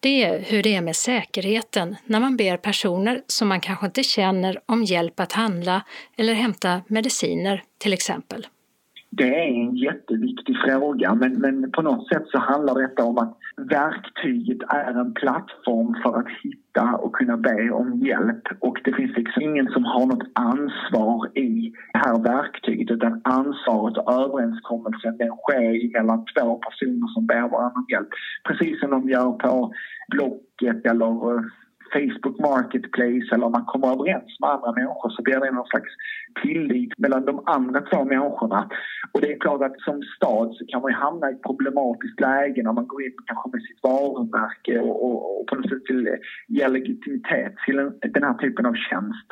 det är hur det är med säkerheten när man ber personer som man kanske inte känner om hjälp att handla eller hämta mediciner till exempel.
Det är en jätteviktig fråga men, men på något sätt så handlar detta om att verktyget är en plattform för att hitta och kunna be om hjälp och det finns liksom ingen som har något ansvar i det här verktyget utan ansvaret och överenskommelsen den sker mellan två personer som ber varandra om hjälp. Precis som de gör på Blocket eller eh, Facebook Marketplace eller om man kommer överens med andra människor så blir det någon slags tillit mellan de andra två människorna. Och det är klart att som stad så kan man hamna i ett problematiskt läge när man går in kanske med sitt varumärke och, och, och på något sätt vill ge legitimitet till en, den här typen av tjänst.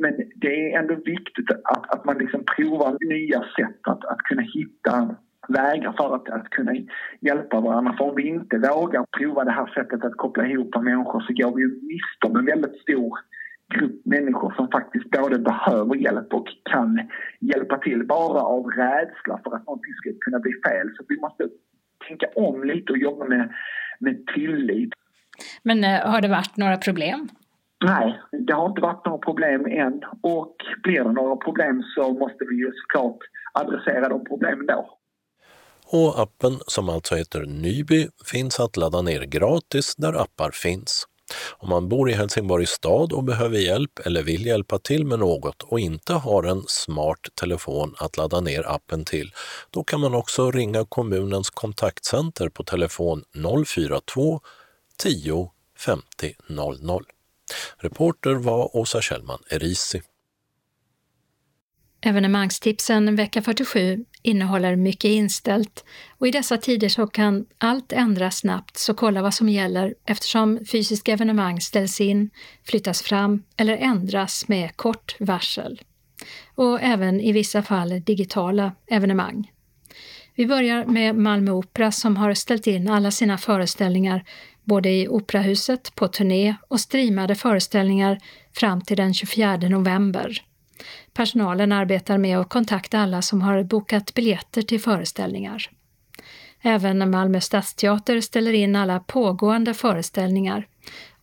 Men det är ändå viktigt att, att man liksom provar nya sätt att, att kunna hitta vägar för att, att kunna hjälpa varandra. För om vi inte vågar prova det här sättet att koppla ihop människor så går vi miste om en väldigt stor grupp människor som faktiskt både behöver hjälp och kan hjälpa till bara av rädsla för att någonting ska kunna bli fel. Så vi måste tänka om lite och jobba med, med tillit.
Men eh, har det varit några problem?
Nej, det har inte varit några problem än. Och blir det några problem så måste vi ju såklart adressera de problemen då.
Och appen, som alltså heter Nyby, finns att ladda ner gratis där appar finns. Om man bor i Helsingborgs stad och behöver hjälp eller vill hjälpa till med något och inte har en smart telefon att ladda ner appen till, då kan man också ringa kommunens kontaktcenter på telefon 042 10 50 00. Reporter var Åsa Kjellman Erisi.
Evenemangstipsen vecka 47 innehåller mycket inställt och i dessa tider så kan allt ändras snabbt, så kolla vad som gäller eftersom fysiska evenemang ställs in, flyttas fram eller ändras med kort varsel. Och även i vissa fall digitala evenemang. Vi börjar med Malmö Opera som har ställt in alla sina föreställningar både i Operahuset, på turné och streamade föreställningar fram till den 24 november. Personalen arbetar med att kontakta alla som har bokat biljetter till föreställningar. Även Malmö stadsteater ställer in alla pågående föreställningar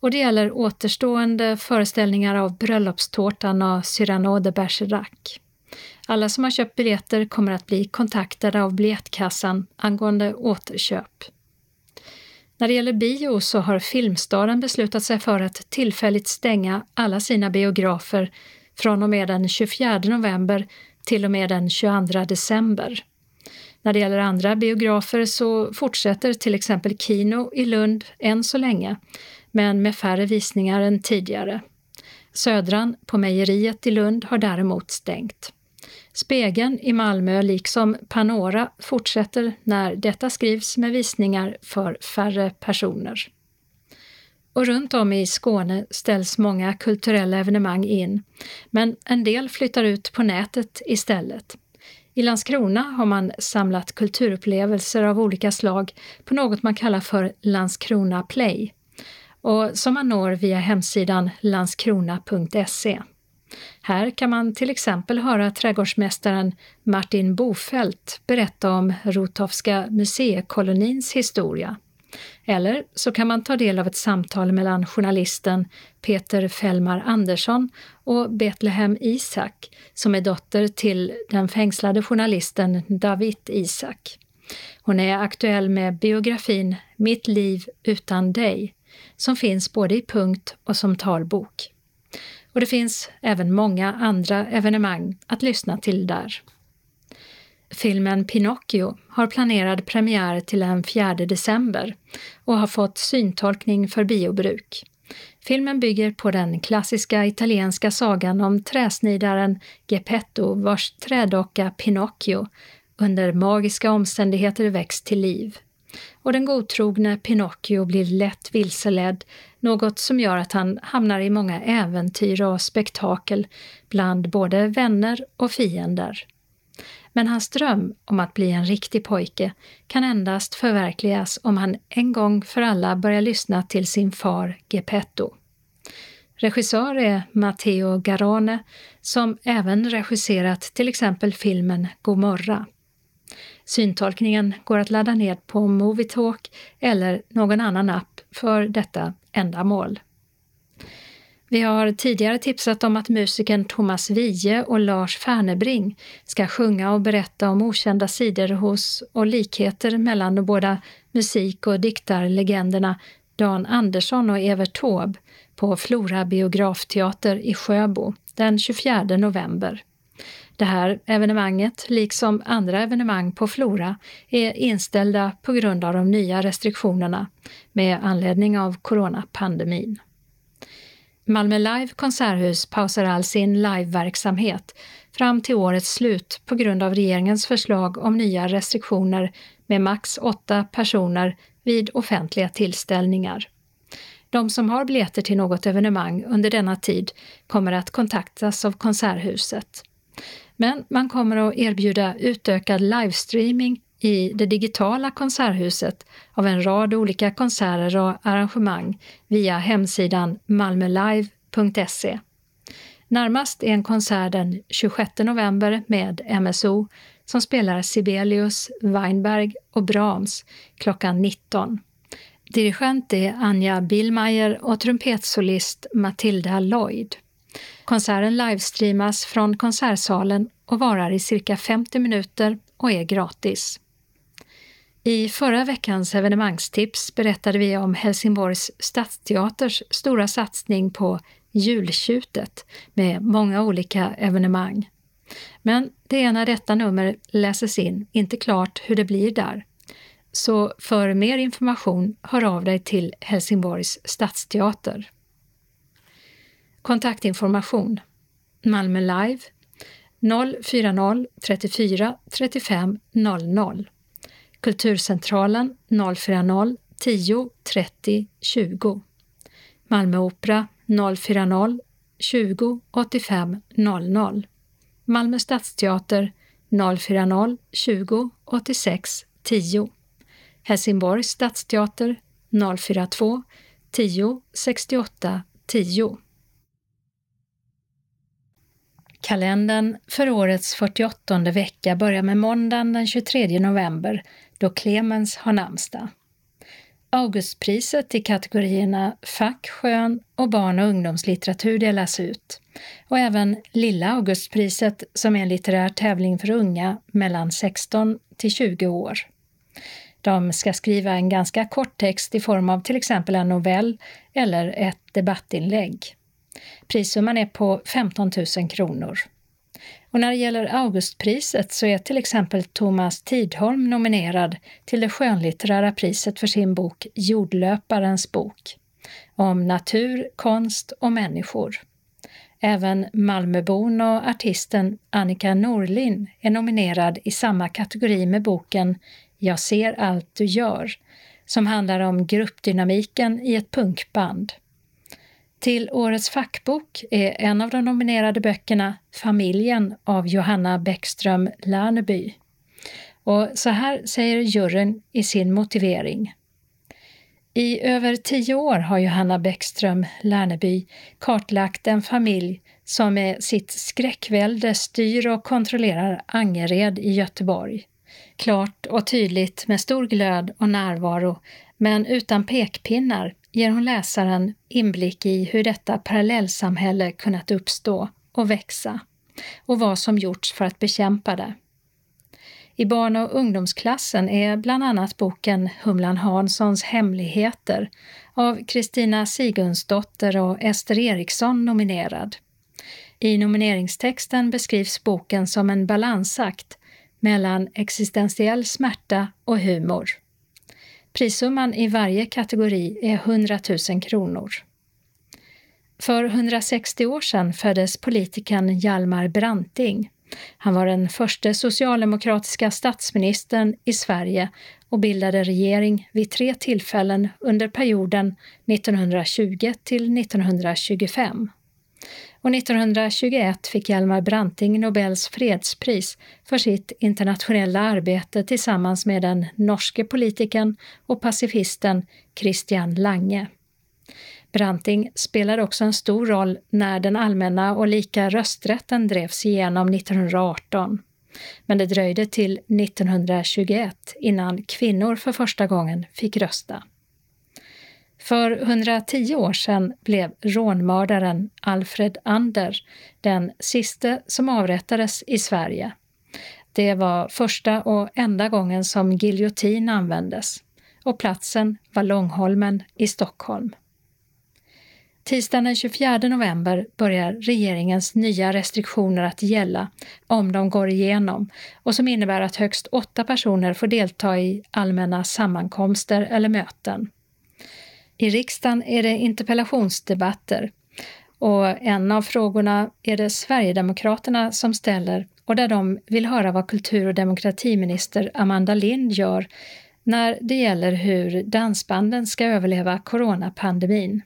och det gäller återstående föreställningar av Bröllopstårtan och Cyrano de Bergerac. Alla som har köpt biljetter kommer att bli kontaktade av biljettkassan angående återköp. När det gäller bio så har Filmstaden beslutat sig för att tillfälligt stänga alla sina biografer från och med den 24 november till och med den 22 december. När det gäller andra biografer så fortsätter till exempel Kino i Lund än så länge, men med färre visningar än tidigare. Södran på Mejeriet i Lund har däremot stängt. Spegeln i Malmö liksom Panora fortsätter när detta skrivs med visningar för färre personer. Och runt om i Skåne ställs många kulturella evenemang in, men en del flyttar ut på nätet istället. I Landskrona har man samlat kulturupplevelser av olika slag på något man kallar för Landskrona Play och som man når via hemsidan landskrona.se. Här kan man till exempel höra trädgårdsmästaren Martin Bofält berätta om Rotowska museikolonins historia. Eller så kan man ta del av ett samtal mellan journalisten Peter Fällmar Andersson och Betlehem Isak, som är dotter till den fängslade journalisten David Isak. Hon är aktuell med biografin Mitt liv utan dig, som finns både i punkt och som talbok. Och det finns även många andra evenemang att lyssna till där. Filmen Pinocchio har planerad premiär till den 4 december och har fått syntolkning för biobruk. Filmen bygger på den klassiska italienska sagan om träsnidaren Geppetto vars trädocka Pinocchio under magiska omständigheter väcks till liv. Och den godtrogne Pinocchio blir lätt vilseledd, något som gör att han hamnar i många äventyr och spektakel bland både vänner och fiender. Men hans dröm om att bli en riktig pojke kan endast förverkligas om han en gång för alla börjar lyssna till sin far Geppetto. Regissör är Matteo Garone som även regisserat till exempel filmen Gomorra. Syntolkningen går att ladda ned på Movietalk eller någon annan app för detta ändamål. Vi har tidigare tipsat om att musikern Thomas Wiehe och Lars Fernebring ska sjunga och berätta om okända sidor hos och likheter mellan de båda musik och diktarlegenderna Dan Andersson och Evert Taube på Flora biografteater i Sjöbo den 24 november. Det här evenemanget, liksom andra evenemang på Flora, är inställda på grund av de nya restriktionerna med anledning av coronapandemin. Malmö Live konserthus pausar all sin liveverksamhet fram till årets slut på grund av regeringens förslag om nya restriktioner med max åtta personer vid offentliga tillställningar. De som har biljetter till något evenemang under denna tid kommer att kontaktas av Konserthuset. Men man kommer att erbjuda utökad livestreaming i det digitala konserthuset av en rad olika konserter och arrangemang via hemsidan malmölive.se. Närmast är en konsert den 26 november med MSO som spelar Sibelius, Weinberg och Brahms klockan 19. Dirigent är Anja Billmeier och trumpetsolist Matilda Lloyd. Konserten livestreamas från konsertsalen och varar i cirka 50 minuter och är gratis. I förra veckans evenemangstips berättade vi om Helsingborgs stadsteaters stora satsning på Jultjutet med många olika evenemang. Men det är när detta nummer läses in inte klart hur det blir där. Så för mer information hör av dig till Helsingborgs stadsteater. Kontaktinformation Malmö Live 040 34 35 00 Kulturcentralen 040 10 30 20 Malmö Opera 040 20 85 00 Malmö Stadsteater 040 20 86 10 Helsingborgs Stadsteater 042 10 68 10 Kalendern för årets 48 vecka börjar med måndagen den 23 november då Clemens har namnsdag. Augustpriset i kategorierna fack, skön och barn och ungdomslitteratur delas ut. Och även Lilla Augustpriset som är en litterär tävling för unga mellan 16 till 20 år. De ska skriva en ganska kort text i form av till exempel en novell eller ett debattinlägg. Prissumman är på 15 000 kronor. Och när det gäller Augustpriset så är till exempel Thomas Tidholm nominerad till det skönlitterära priset för sin bok Jordlöparens bok om natur, konst och människor. Även Malmöbon och artisten Annika Norlin är nominerad i samma kategori med boken Jag ser allt du gör, som handlar om gruppdynamiken i ett punkband. Till årets fackbok är en av de nominerade böckerna Familjen av Johanna Bäckström Lerneby. Och så här säger juryn i sin motivering. I över tio år har Johanna Bäckström Lerneby kartlagt en familj som med sitt skräckvälde styr och kontrollerar Angered i Göteborg. Klart och tydligt med stor glöd och närvaro, men utan pekpinnar ger hon läsaren inblick i hur detta parallellsamhälle kunnat uppstå och växa och vad som gjorts för att bekämpa det. I barn och ungdomsklassen är bland annat boken Humlan Hanssons hemligheter av Kristina Sigurdsdotter och Ester Eriksson nominerad. I nomineringstexten beskrivs boken som en balansakt mellan existentiell smärta och humor. Prissumman i varje kategori är 100 000 kronor. För 160 år sedan föddes politikern Hjalmar Branting. Han var den första socialdemokratiska statsministern i Sverige och bildade regering vid tre tillfällen under perioden 1920 till 1925 och 1921 fick Hjalmar Branting Nobels fredspris för sitt internationella arbete tillsammans med den norske politikern och pacifisten Christian Lange. Branting spelade också en stor roll när den allmänna och lika rösträtten drevs igenom 1918. Men det dröjde till 1921 innan kvinnor för första gången fick rösta. För 110 år sedan blev rånmördaren Alfred Ander den siste som avrättades i Sverige. Det var första och enda gången som giljotin användes och platsen var Långholmen i Stockholm. Tisdagen den 24 november börjar regeringens nya restriktioner att gälla om de går igenom och som innebär att högst åtta personer får delta i allmänna sammankomster eller möten. I riksdagen är det interpellationsdebatter och en av frågorna är det Sverigedemokraterna som ställer och där de vill höra vad kultur och demokratiminister Amanda Lind gör när det gäller hur dansbanden ska överleva coronapandemin.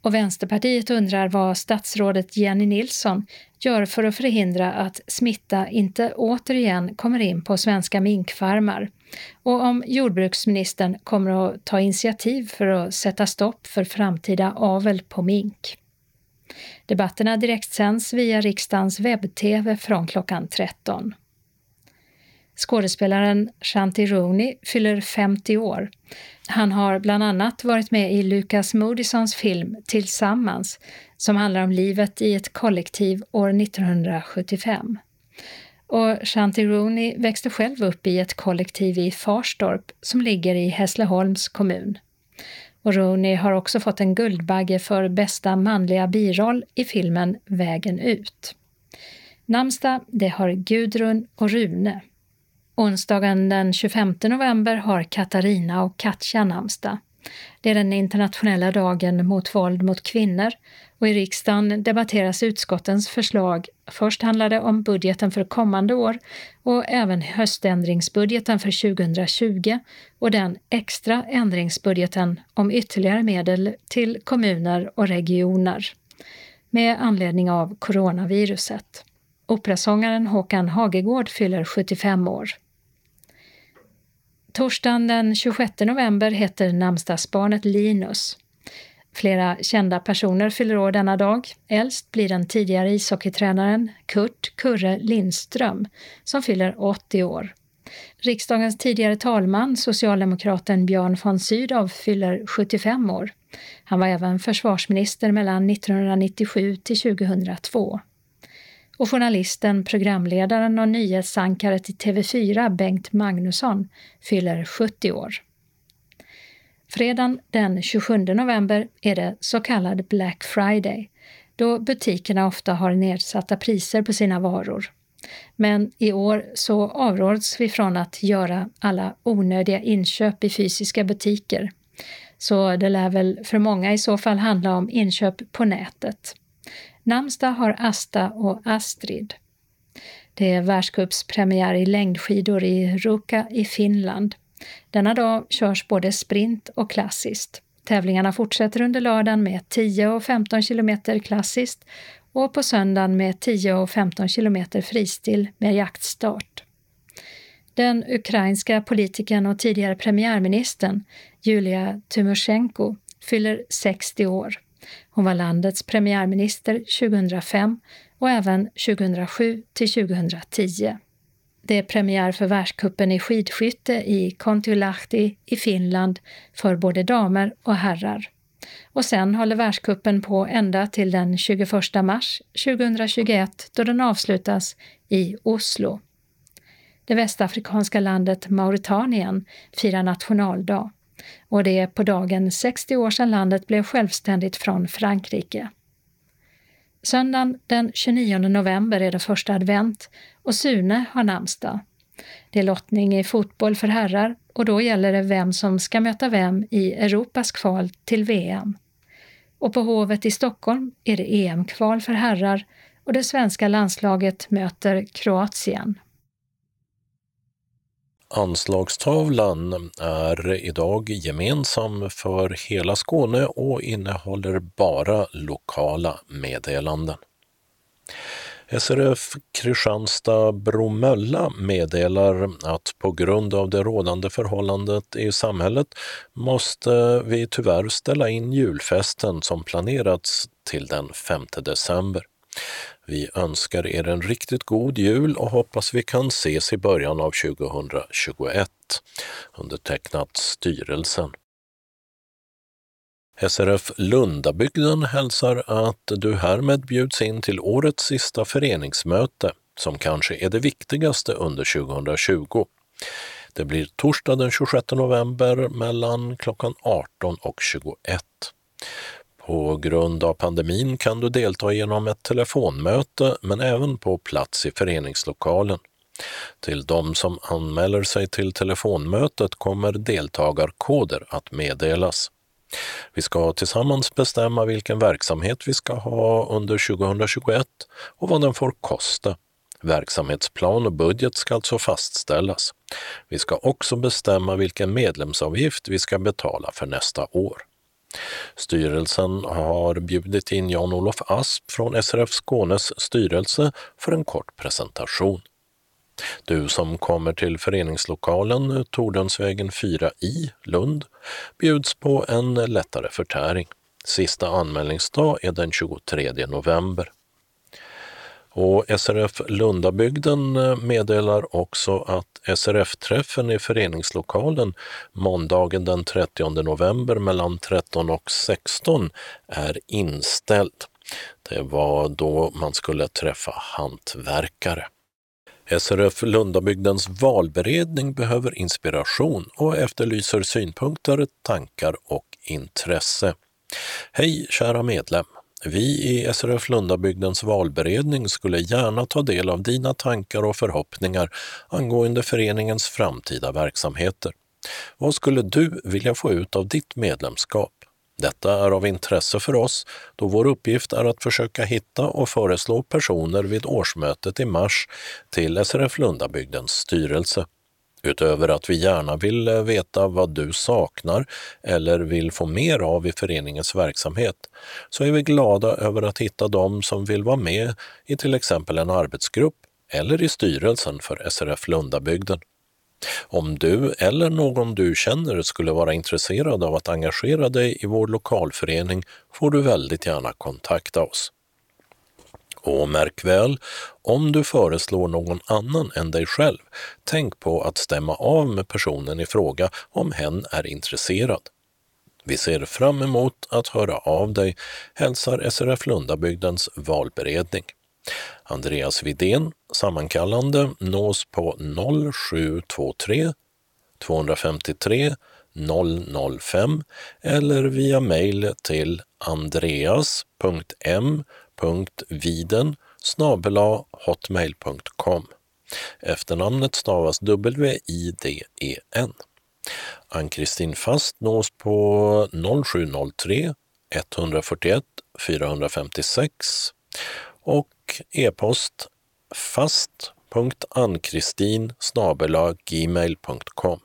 Och Vänsterpartiet undrar vad statsrådet Jenny Nilsson gör för att förhindra att smitta inte återigen kommer in på svenska minkfarmar och om jordbruksministern kommer att ta initiativ för att sätta stopp för framtida avel på mink. Debatterna direktsänds via riksdagens webb-tv från klockan 13. Skådespelaren Shanti Rooney fyller 50 år. Han har bland annat varit med i Lucas Moodyssons film Tillsammans som handlar om livet i ett kollektiv år 1975. Och Shanti Rooney växte själv upp i ett kollektiv i Farstorp som ligger i Hässleholms kommun. Och Rooney har också fått en Guldbagge för bästa manliga biroll i filmen Vägen ut. Namnsdag, det har Gudrun och Rune. Onsdagen den 25 november har Katarina och Katja namnsdag. Det är den internationella dagen mot våld mot kvinnor och i riksdagen debatteras utskottens förslag. Först handlar det om budgeten för kommande år och även höständringsbudgeten för 2020 och den extra ändringsbudgeten om ytterligare medel till kommuner och regioner med anledning av coronaviruset. Operasångaren Håkan Hagegård fyller 75 år. Torsdagen den 26 november heter namnsdagsbarnet Linus. Flera kända personer fyller år denna dag. Äldst blir den tidigare ishockeytränaren Kurt Kurre Lindström som fyller 80 år. Riksdagens tidigare talman, socialdemokraten Björn von Sydow, fyller 75 år. Han var även försvarsminister mellan 1997 till 2002 och journalisten, programledaren och nyhetsankaret i TV4 Bengt Magnusson fyller 70 år. Fredagen den 27 november är det så kallad Black Friday, då butikerna ofta har nedsatta priser på sina varor. Men i år så avråds vi från att göra alla onödiga inköp i fysiska butiker. Så det lär väl för många i så fall handla om inköp på nätet. Namnsdag har Asta och Astrid. Det är världscupspremiär i längdskidor i Ruka i Finland. Denna dag körs både sprint och klassiskt. Tävlingarna fortsätter under lördagen med 10 och 15 kilometer klassiskt och på söndagen med 10 och 15 kilometer fristil med jaktstart. Den ukrainska politikern och tidigare premiärministern Julia Tymosjenko fyller 60 år. Hon var landets premiärminister 2005 och även 2007 till 2010. Det är premiär för världskuppen i skidskytte i Kontiolahti i Finland för både damer och herrar. Och sen håller världskuppen på ända till den 21 mars 2021 då den avslutas i Oslo. Det västafrikanska landet Mauritanien firar nationaldag och det är på dagen 60 år sedan landet blev självständigt från Frankrike. Söndagen den 29 november är det första advent och Sune har namnsdag. Det är lottning i fotboll för herrar och då gäller det vem som ska möta vem i Europas kval till VM. Och på Hovet i Stockholm är det EM-kval för herrar och det svenska landslaget möter Kroatien.
Anslagstavlan är idag gemensam för hela Skåne och innehåller bara lokala meddelanden. SRF Kristianstad Bromölla meddelar att på grund av det rådande förhållandet i samhället måste vi tyvärr ställa in julfesten som planerats till den 5 december. Vi önskar er en riktigt god jul och hoppas vi kan ses i början av 2021. Undertecknat styrelsen. SRF Lundabygden hälsar att du härmed bjuds in till årets sista föreningsmöte som kanske är det viktigaste under 2020. Det blir torsdag den 26 november mellan klockan 18 och 21. På grund av pandemin kan du delta genom ett telefonmöte men även på plats i föreningslokalen. Till de som anmäler sig till telefonmötet kommer deltagarkoder att meddelas. Vi ska tillsammans bestämma vilken verksamhet vi ska ha under 2021 och vad den får kosta. Verksamhetsplan och budget ska alltså fastställas. Vi ska också bestämma vilken medlemsavgift vi ska betala för nästa år. Styrelsen har bjudit in Jan-Olof Asp från SRF Skånes styrelse för en kort presentation. Du som kommer till föreningslokalen Tordensvägen 4 i Lund bjuds på en lättare förtäring. Sista anmälningsdag är den 23 november. Och SRF Lundabygden eh, meddelar också att SRF-träffen i föreningslokalen måndagen den 30 november mellan 13 och 16 är inställd. Det var då man skulle träffa hantverkare. SRF Lundabygdens valberedning behöver inspiration och efterlyser synpunkter, tankar och intresse. Hej kära medlem! Vi i SRF Lundabygdens valberedning skulle gärna ta del av dina tankar och förhoppningar angående föreningens framtida verksamheter. Vad skulle du vilja få ut av ditt medlemskap? Detta är av intresse för oss då vår uppgift är att försöka hitta och föreslå personer vid årsmötet i mars till SRF Lundabygdens styrelse. Utöver att vi gärna vill eh, veta vad du saknar eller vill få mer av i föreningens verksamhet, så är vi glada över att hitta dem som vill vara med i till exempel en arbetsgrupp eller i styrelsen för SRF Lundabygden. Om du eller någon du känner skulle vara intresserad av att engagera dig i vår lokalförening får du väldigt gärna kontakta oss. Och märk väl, om du föreslår någon annan än dig själv, tänk på att stämma av med personen i fråga om hen är intresserad. Vi ser fram emot att höra av dig, hälsar SRF Lundabygdens valberedning. Andreas Vidén, sammankallande, nås på 0723 253 005 eller via mejl till andreas.m andreas.m.viden hotmail.com. Efternamnet stavas W-I-D-E-N. Ann-Kristin Fast nås på 0703 141 456 och e-post Fast fast.annkristin gmail.com.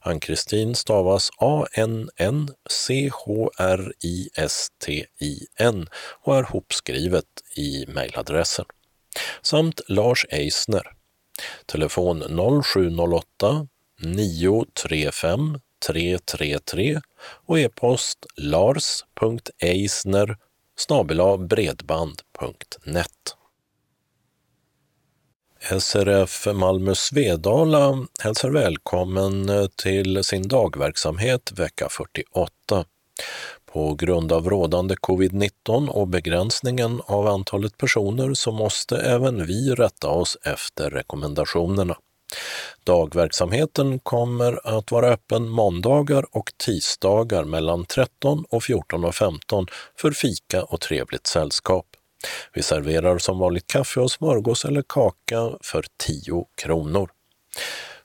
Ann-Kristin stavas A-N-N-C-H-R-I-S-T-I-N och är hopskrivet i mejladressen. Samt Lars Eisner. Telefon 0708 935 333 och e-post lars.eisner bredband.net. SRF Malmö Svedala hälsar välkommen eh, till sin dagverksamhet vecka 48. På grund av rådande covid-19 och begränsningen av antalet personer så måste även vi rätta oss efter rekommendationerna. Dagverksamheten kommer att vara öppen måndagar och tisdagar mellan 13 och 14 och 15 för fika och trevligt sällskap. Vi serverar som vanligt kaffe och smörgås eller kaka för 10 kronor.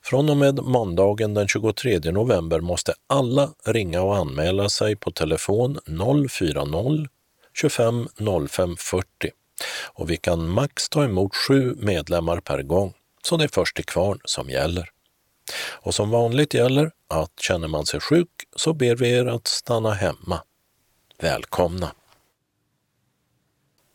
Från och med måndagen den 23 november måste alla ringa och anmäla sig på telefon 040 25 05 40 och vi kan max ta emot sju medlemmar per gång, så det är först till kvarn som gäller. Och som vanligt gäller att känner man sig sjuk så ber vi er att stanna hemma. Välkomna!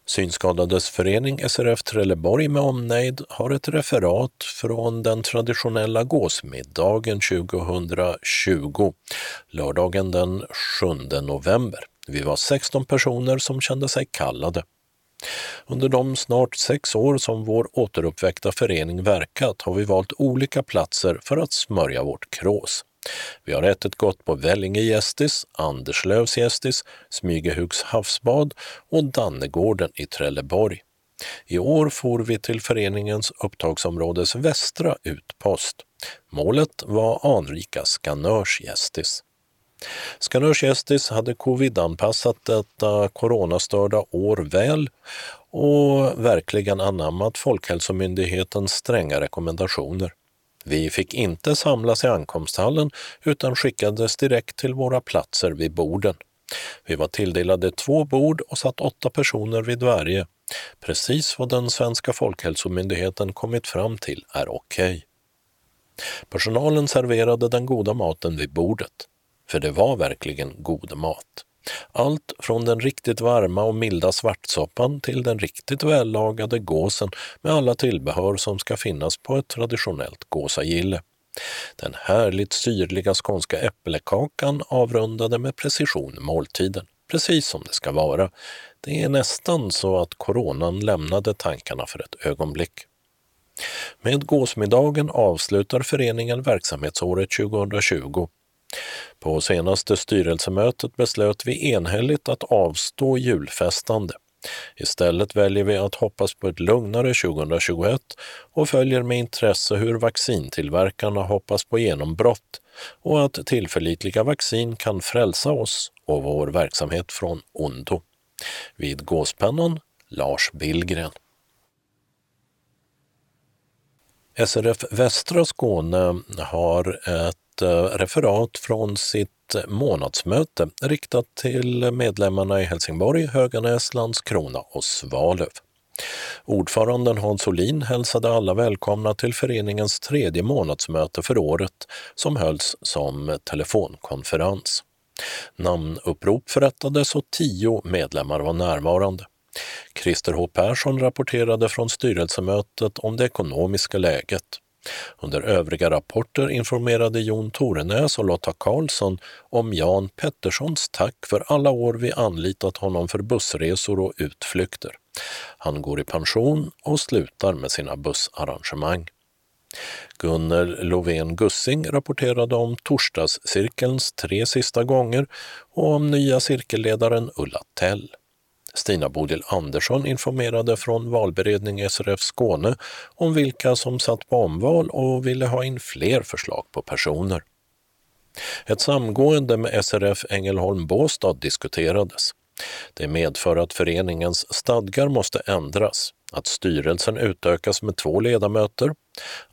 Synskadades förening SRF Trelleborg med omnejd har ett referat från den traditionella gåsmiddagen 2020, lördagen den 7 november. Vi var 16 personer som kände sig kallade. Under de snart sex år som vår återuppväckta förening verkat har vi valt olika platser för att smörja vårt krås. Vi har ätit gott på Vellinge gästis, Anderslövs gästis, Smygehugs havsbad och Dannegården i Trelleborg. I år for vi till föreningens upptagsområdes västra utpost. Målet var anrika Skanörs gästis. Skanörs gästis hade covid-anpassat detta coronastörda år väl och verkligen anammat Folkhälsomyndighetens stränga rekommendationer. Vi fick inte samlas i ankomsthallen utan skickades direkt till våra platser vid borden. Vi var tilldelade två bord och satt åtta personer vid varje. Precis vad den svenska folkhälsomyndigheten kommit fram till är okej. Okay. Personalen serverade den goda maten vid bordet, för det var verkligen god mat. Allt från den riktigt varma och milda svartsoppan till den riktigt vällagade gåsen med alla tillbehör som ska finnas på ett traditionellt gåsagille. Den härligt syrliga skånska äppelkakan avrundade med precision måltiden, precis som det ska vara. Det är nästan så att coronan lämnade tankarna för ett ögonblick. Med gåsmiddagen avslutar föreningen verksamhetsåret 2020 på senaste styrelsemötet beslöt vi enhälligt att avstå julfestande. Istället väljer vi att hoppas på ett lugnare 2021 och följer med intresse hur vaccintillverkarna hoppas på genombrott och att tillförlitliga vaccin kan frälsa oss och vår verksamhet från ondo. Vid gåspennan Lars Billgren. SRF Västra Skåne har ett Eh, referat från sitt månadsmöte riktat till medlemmarna i Helsingborg, Höganäs, Landskrona och Svalöv. Ordföranden Hans Olin hälsade alla välkomna till föreningens tredje månadsmöte för året som hölls som telefonkonferens. Namnupprop förrättades och tio medlemmar var närvarande. Christer H Persson rapporterade från styrelsemötet om det ekonomiska läget. Under övriga rapporter informerade Jon Torenäs och Lotta Karlsson om Jan Petterssons tack för alla år vi anlitat honom för bussresor och utflykter. Han går i pension och slutar med sina bussarrangemang. Gunnel Lovén Gussing rapporterade om torsdagscirkelns tre sista gånger och om nya cirkelledaren Ulla Tell. Stina Bodil Andersson informerade från valberedning SRF Skåne om vilka som satt på omval och ville ha in fler förslag på personer. Ett samgående med SRF Ängelholm Båstad diskuterades. Det medför att föreningens stadgar måste ändras, att styrelsen utökas med två ledamöter,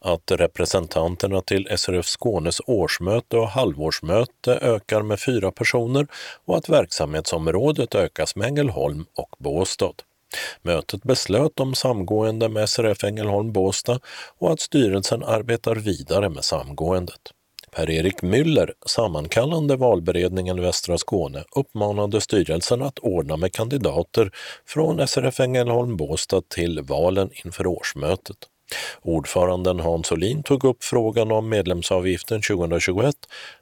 att representanterna till SRF Skånes årsmöte och halvårsmöte ökar med fyra personer och att verksamhetsområdet ökas med Ängelholm och Båstad. Mötet beslöt om samgående med SRF Ängelholm Båstad och att styrelsen arbetar vidare med samgåendet. Per-Erik Müller, sammankallande valberedningen Västra Skåne, uppmanade styrelsen att ordna med kandidater från SRF Ängelholm Båstad till valen inför årsmötet. Ordföranden Hans Olin tog upp frågan om medlemsavgiften 2021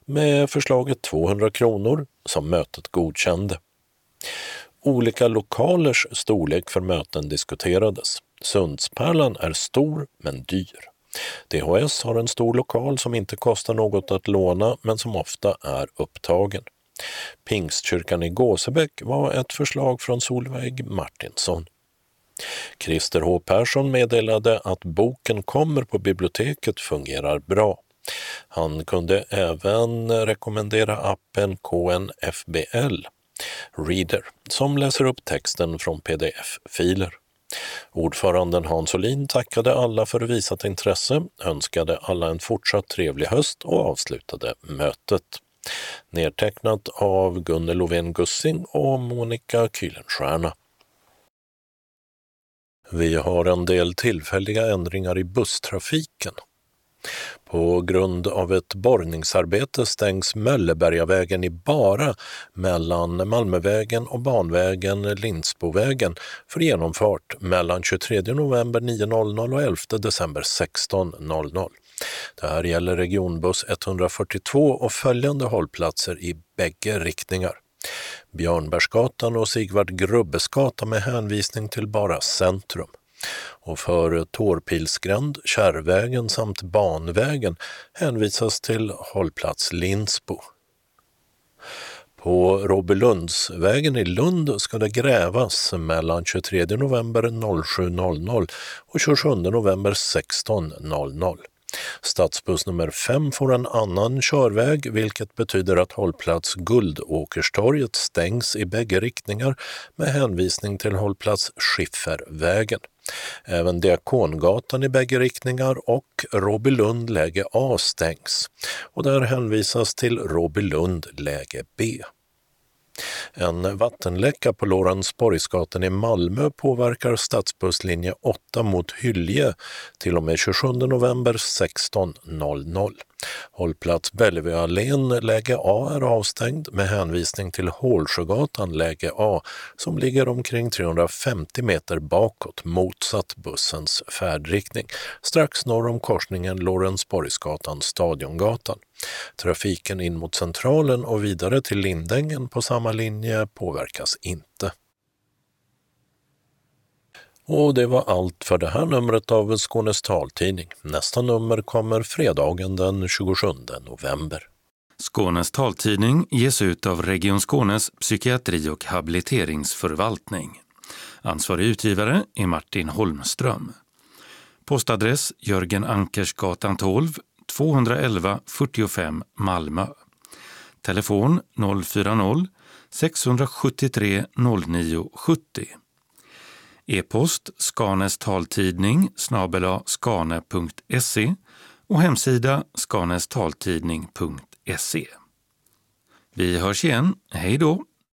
med förslaget 200 kronor som mötet godkände. Olika lokalers storlek för möten diskuterades. Sundspärlan är stor men dyr. DHS har en stor lokal som inte kostar något att låna men som ofta är upptagen. Pingstkyrkan i Gåsebäck var ett förslag från Solveig Martinsson. Christer H Persson meddelade att boken kommer på biblioteket fungerar bra. Han kunde även rekommendera appen KNFBL Reader som läser upp texten från pdf-filer. Ordföranden Hans Olin tackade alla för visat intresse, önskade alla en fortsatt trevlig höst och avslutade mötet. Nedtecknat av Gunnel Lovén Gussing och Monica Kühlenstierna. Vi har en del tillfälliga ändringar i busstrafiken. På grund av ett borrningsarbete stängs Möllebergavägen i Bara mellan Malmövägen och banvägen Lindsbovägen för genomfart mellan 23 november 9.00 och 11 december 16.00. Det här gäller regionbuss 142 och följande hållplatser i bägge riktningar. Björnbergsgatan och Sigvard Grubbesgata med hänvisning till bara centrum och för Tårpilsgränd, Kärrvägen samt Banvägen hänvisas till hållplats Linsbo. På Robelundsvägen i Lund ska det grävas mellan 23 november 07.00 och 27 november 16.00. Stadsbuss nummer 5 får en annan körväg vilket betyder att hållplats Guldåkerstorget stängs i bägge riktningar med hänvisning till hållplats Skiffervägen. Även Diakongatan i bägge riktningar och Råbylund läge A stängs och där hänvisas till Råbylund läge B. En vattenläcka på Lorensborgsgatan i Malmö påverkar stadsbusslinje 8 mot Hylje till och med 27 november 16.00. Hållplats Bellevueallén läge A är avstängd med hänvisning till Hålsjögatan läge A som ligger omkring 350 meter bakåt motsatt bussens färdriktning strax norr om korsningen Lorensborgsgatan-Stadiongatan. Trafiken in mot Centralen och vidare till Lindängen på samma linje påverkas inte. Och det var allt för det här numret av Skånes taltidning. Nästa nummer kommer fredagen den 27 november.
Skånes taltidning ges ut av Region Skånes psykiatri och habiliteringsförvaltning. Ansvarig utgivare är Martin Holmström. Postadress Jörgen Ankersgatan 12, 211 45 Malmö. Telefon 040-673 09 70. E-post Skanes taltidning snabela skane.se och hemsida skanestaltidning.se. Vi hörs igen. Hej då!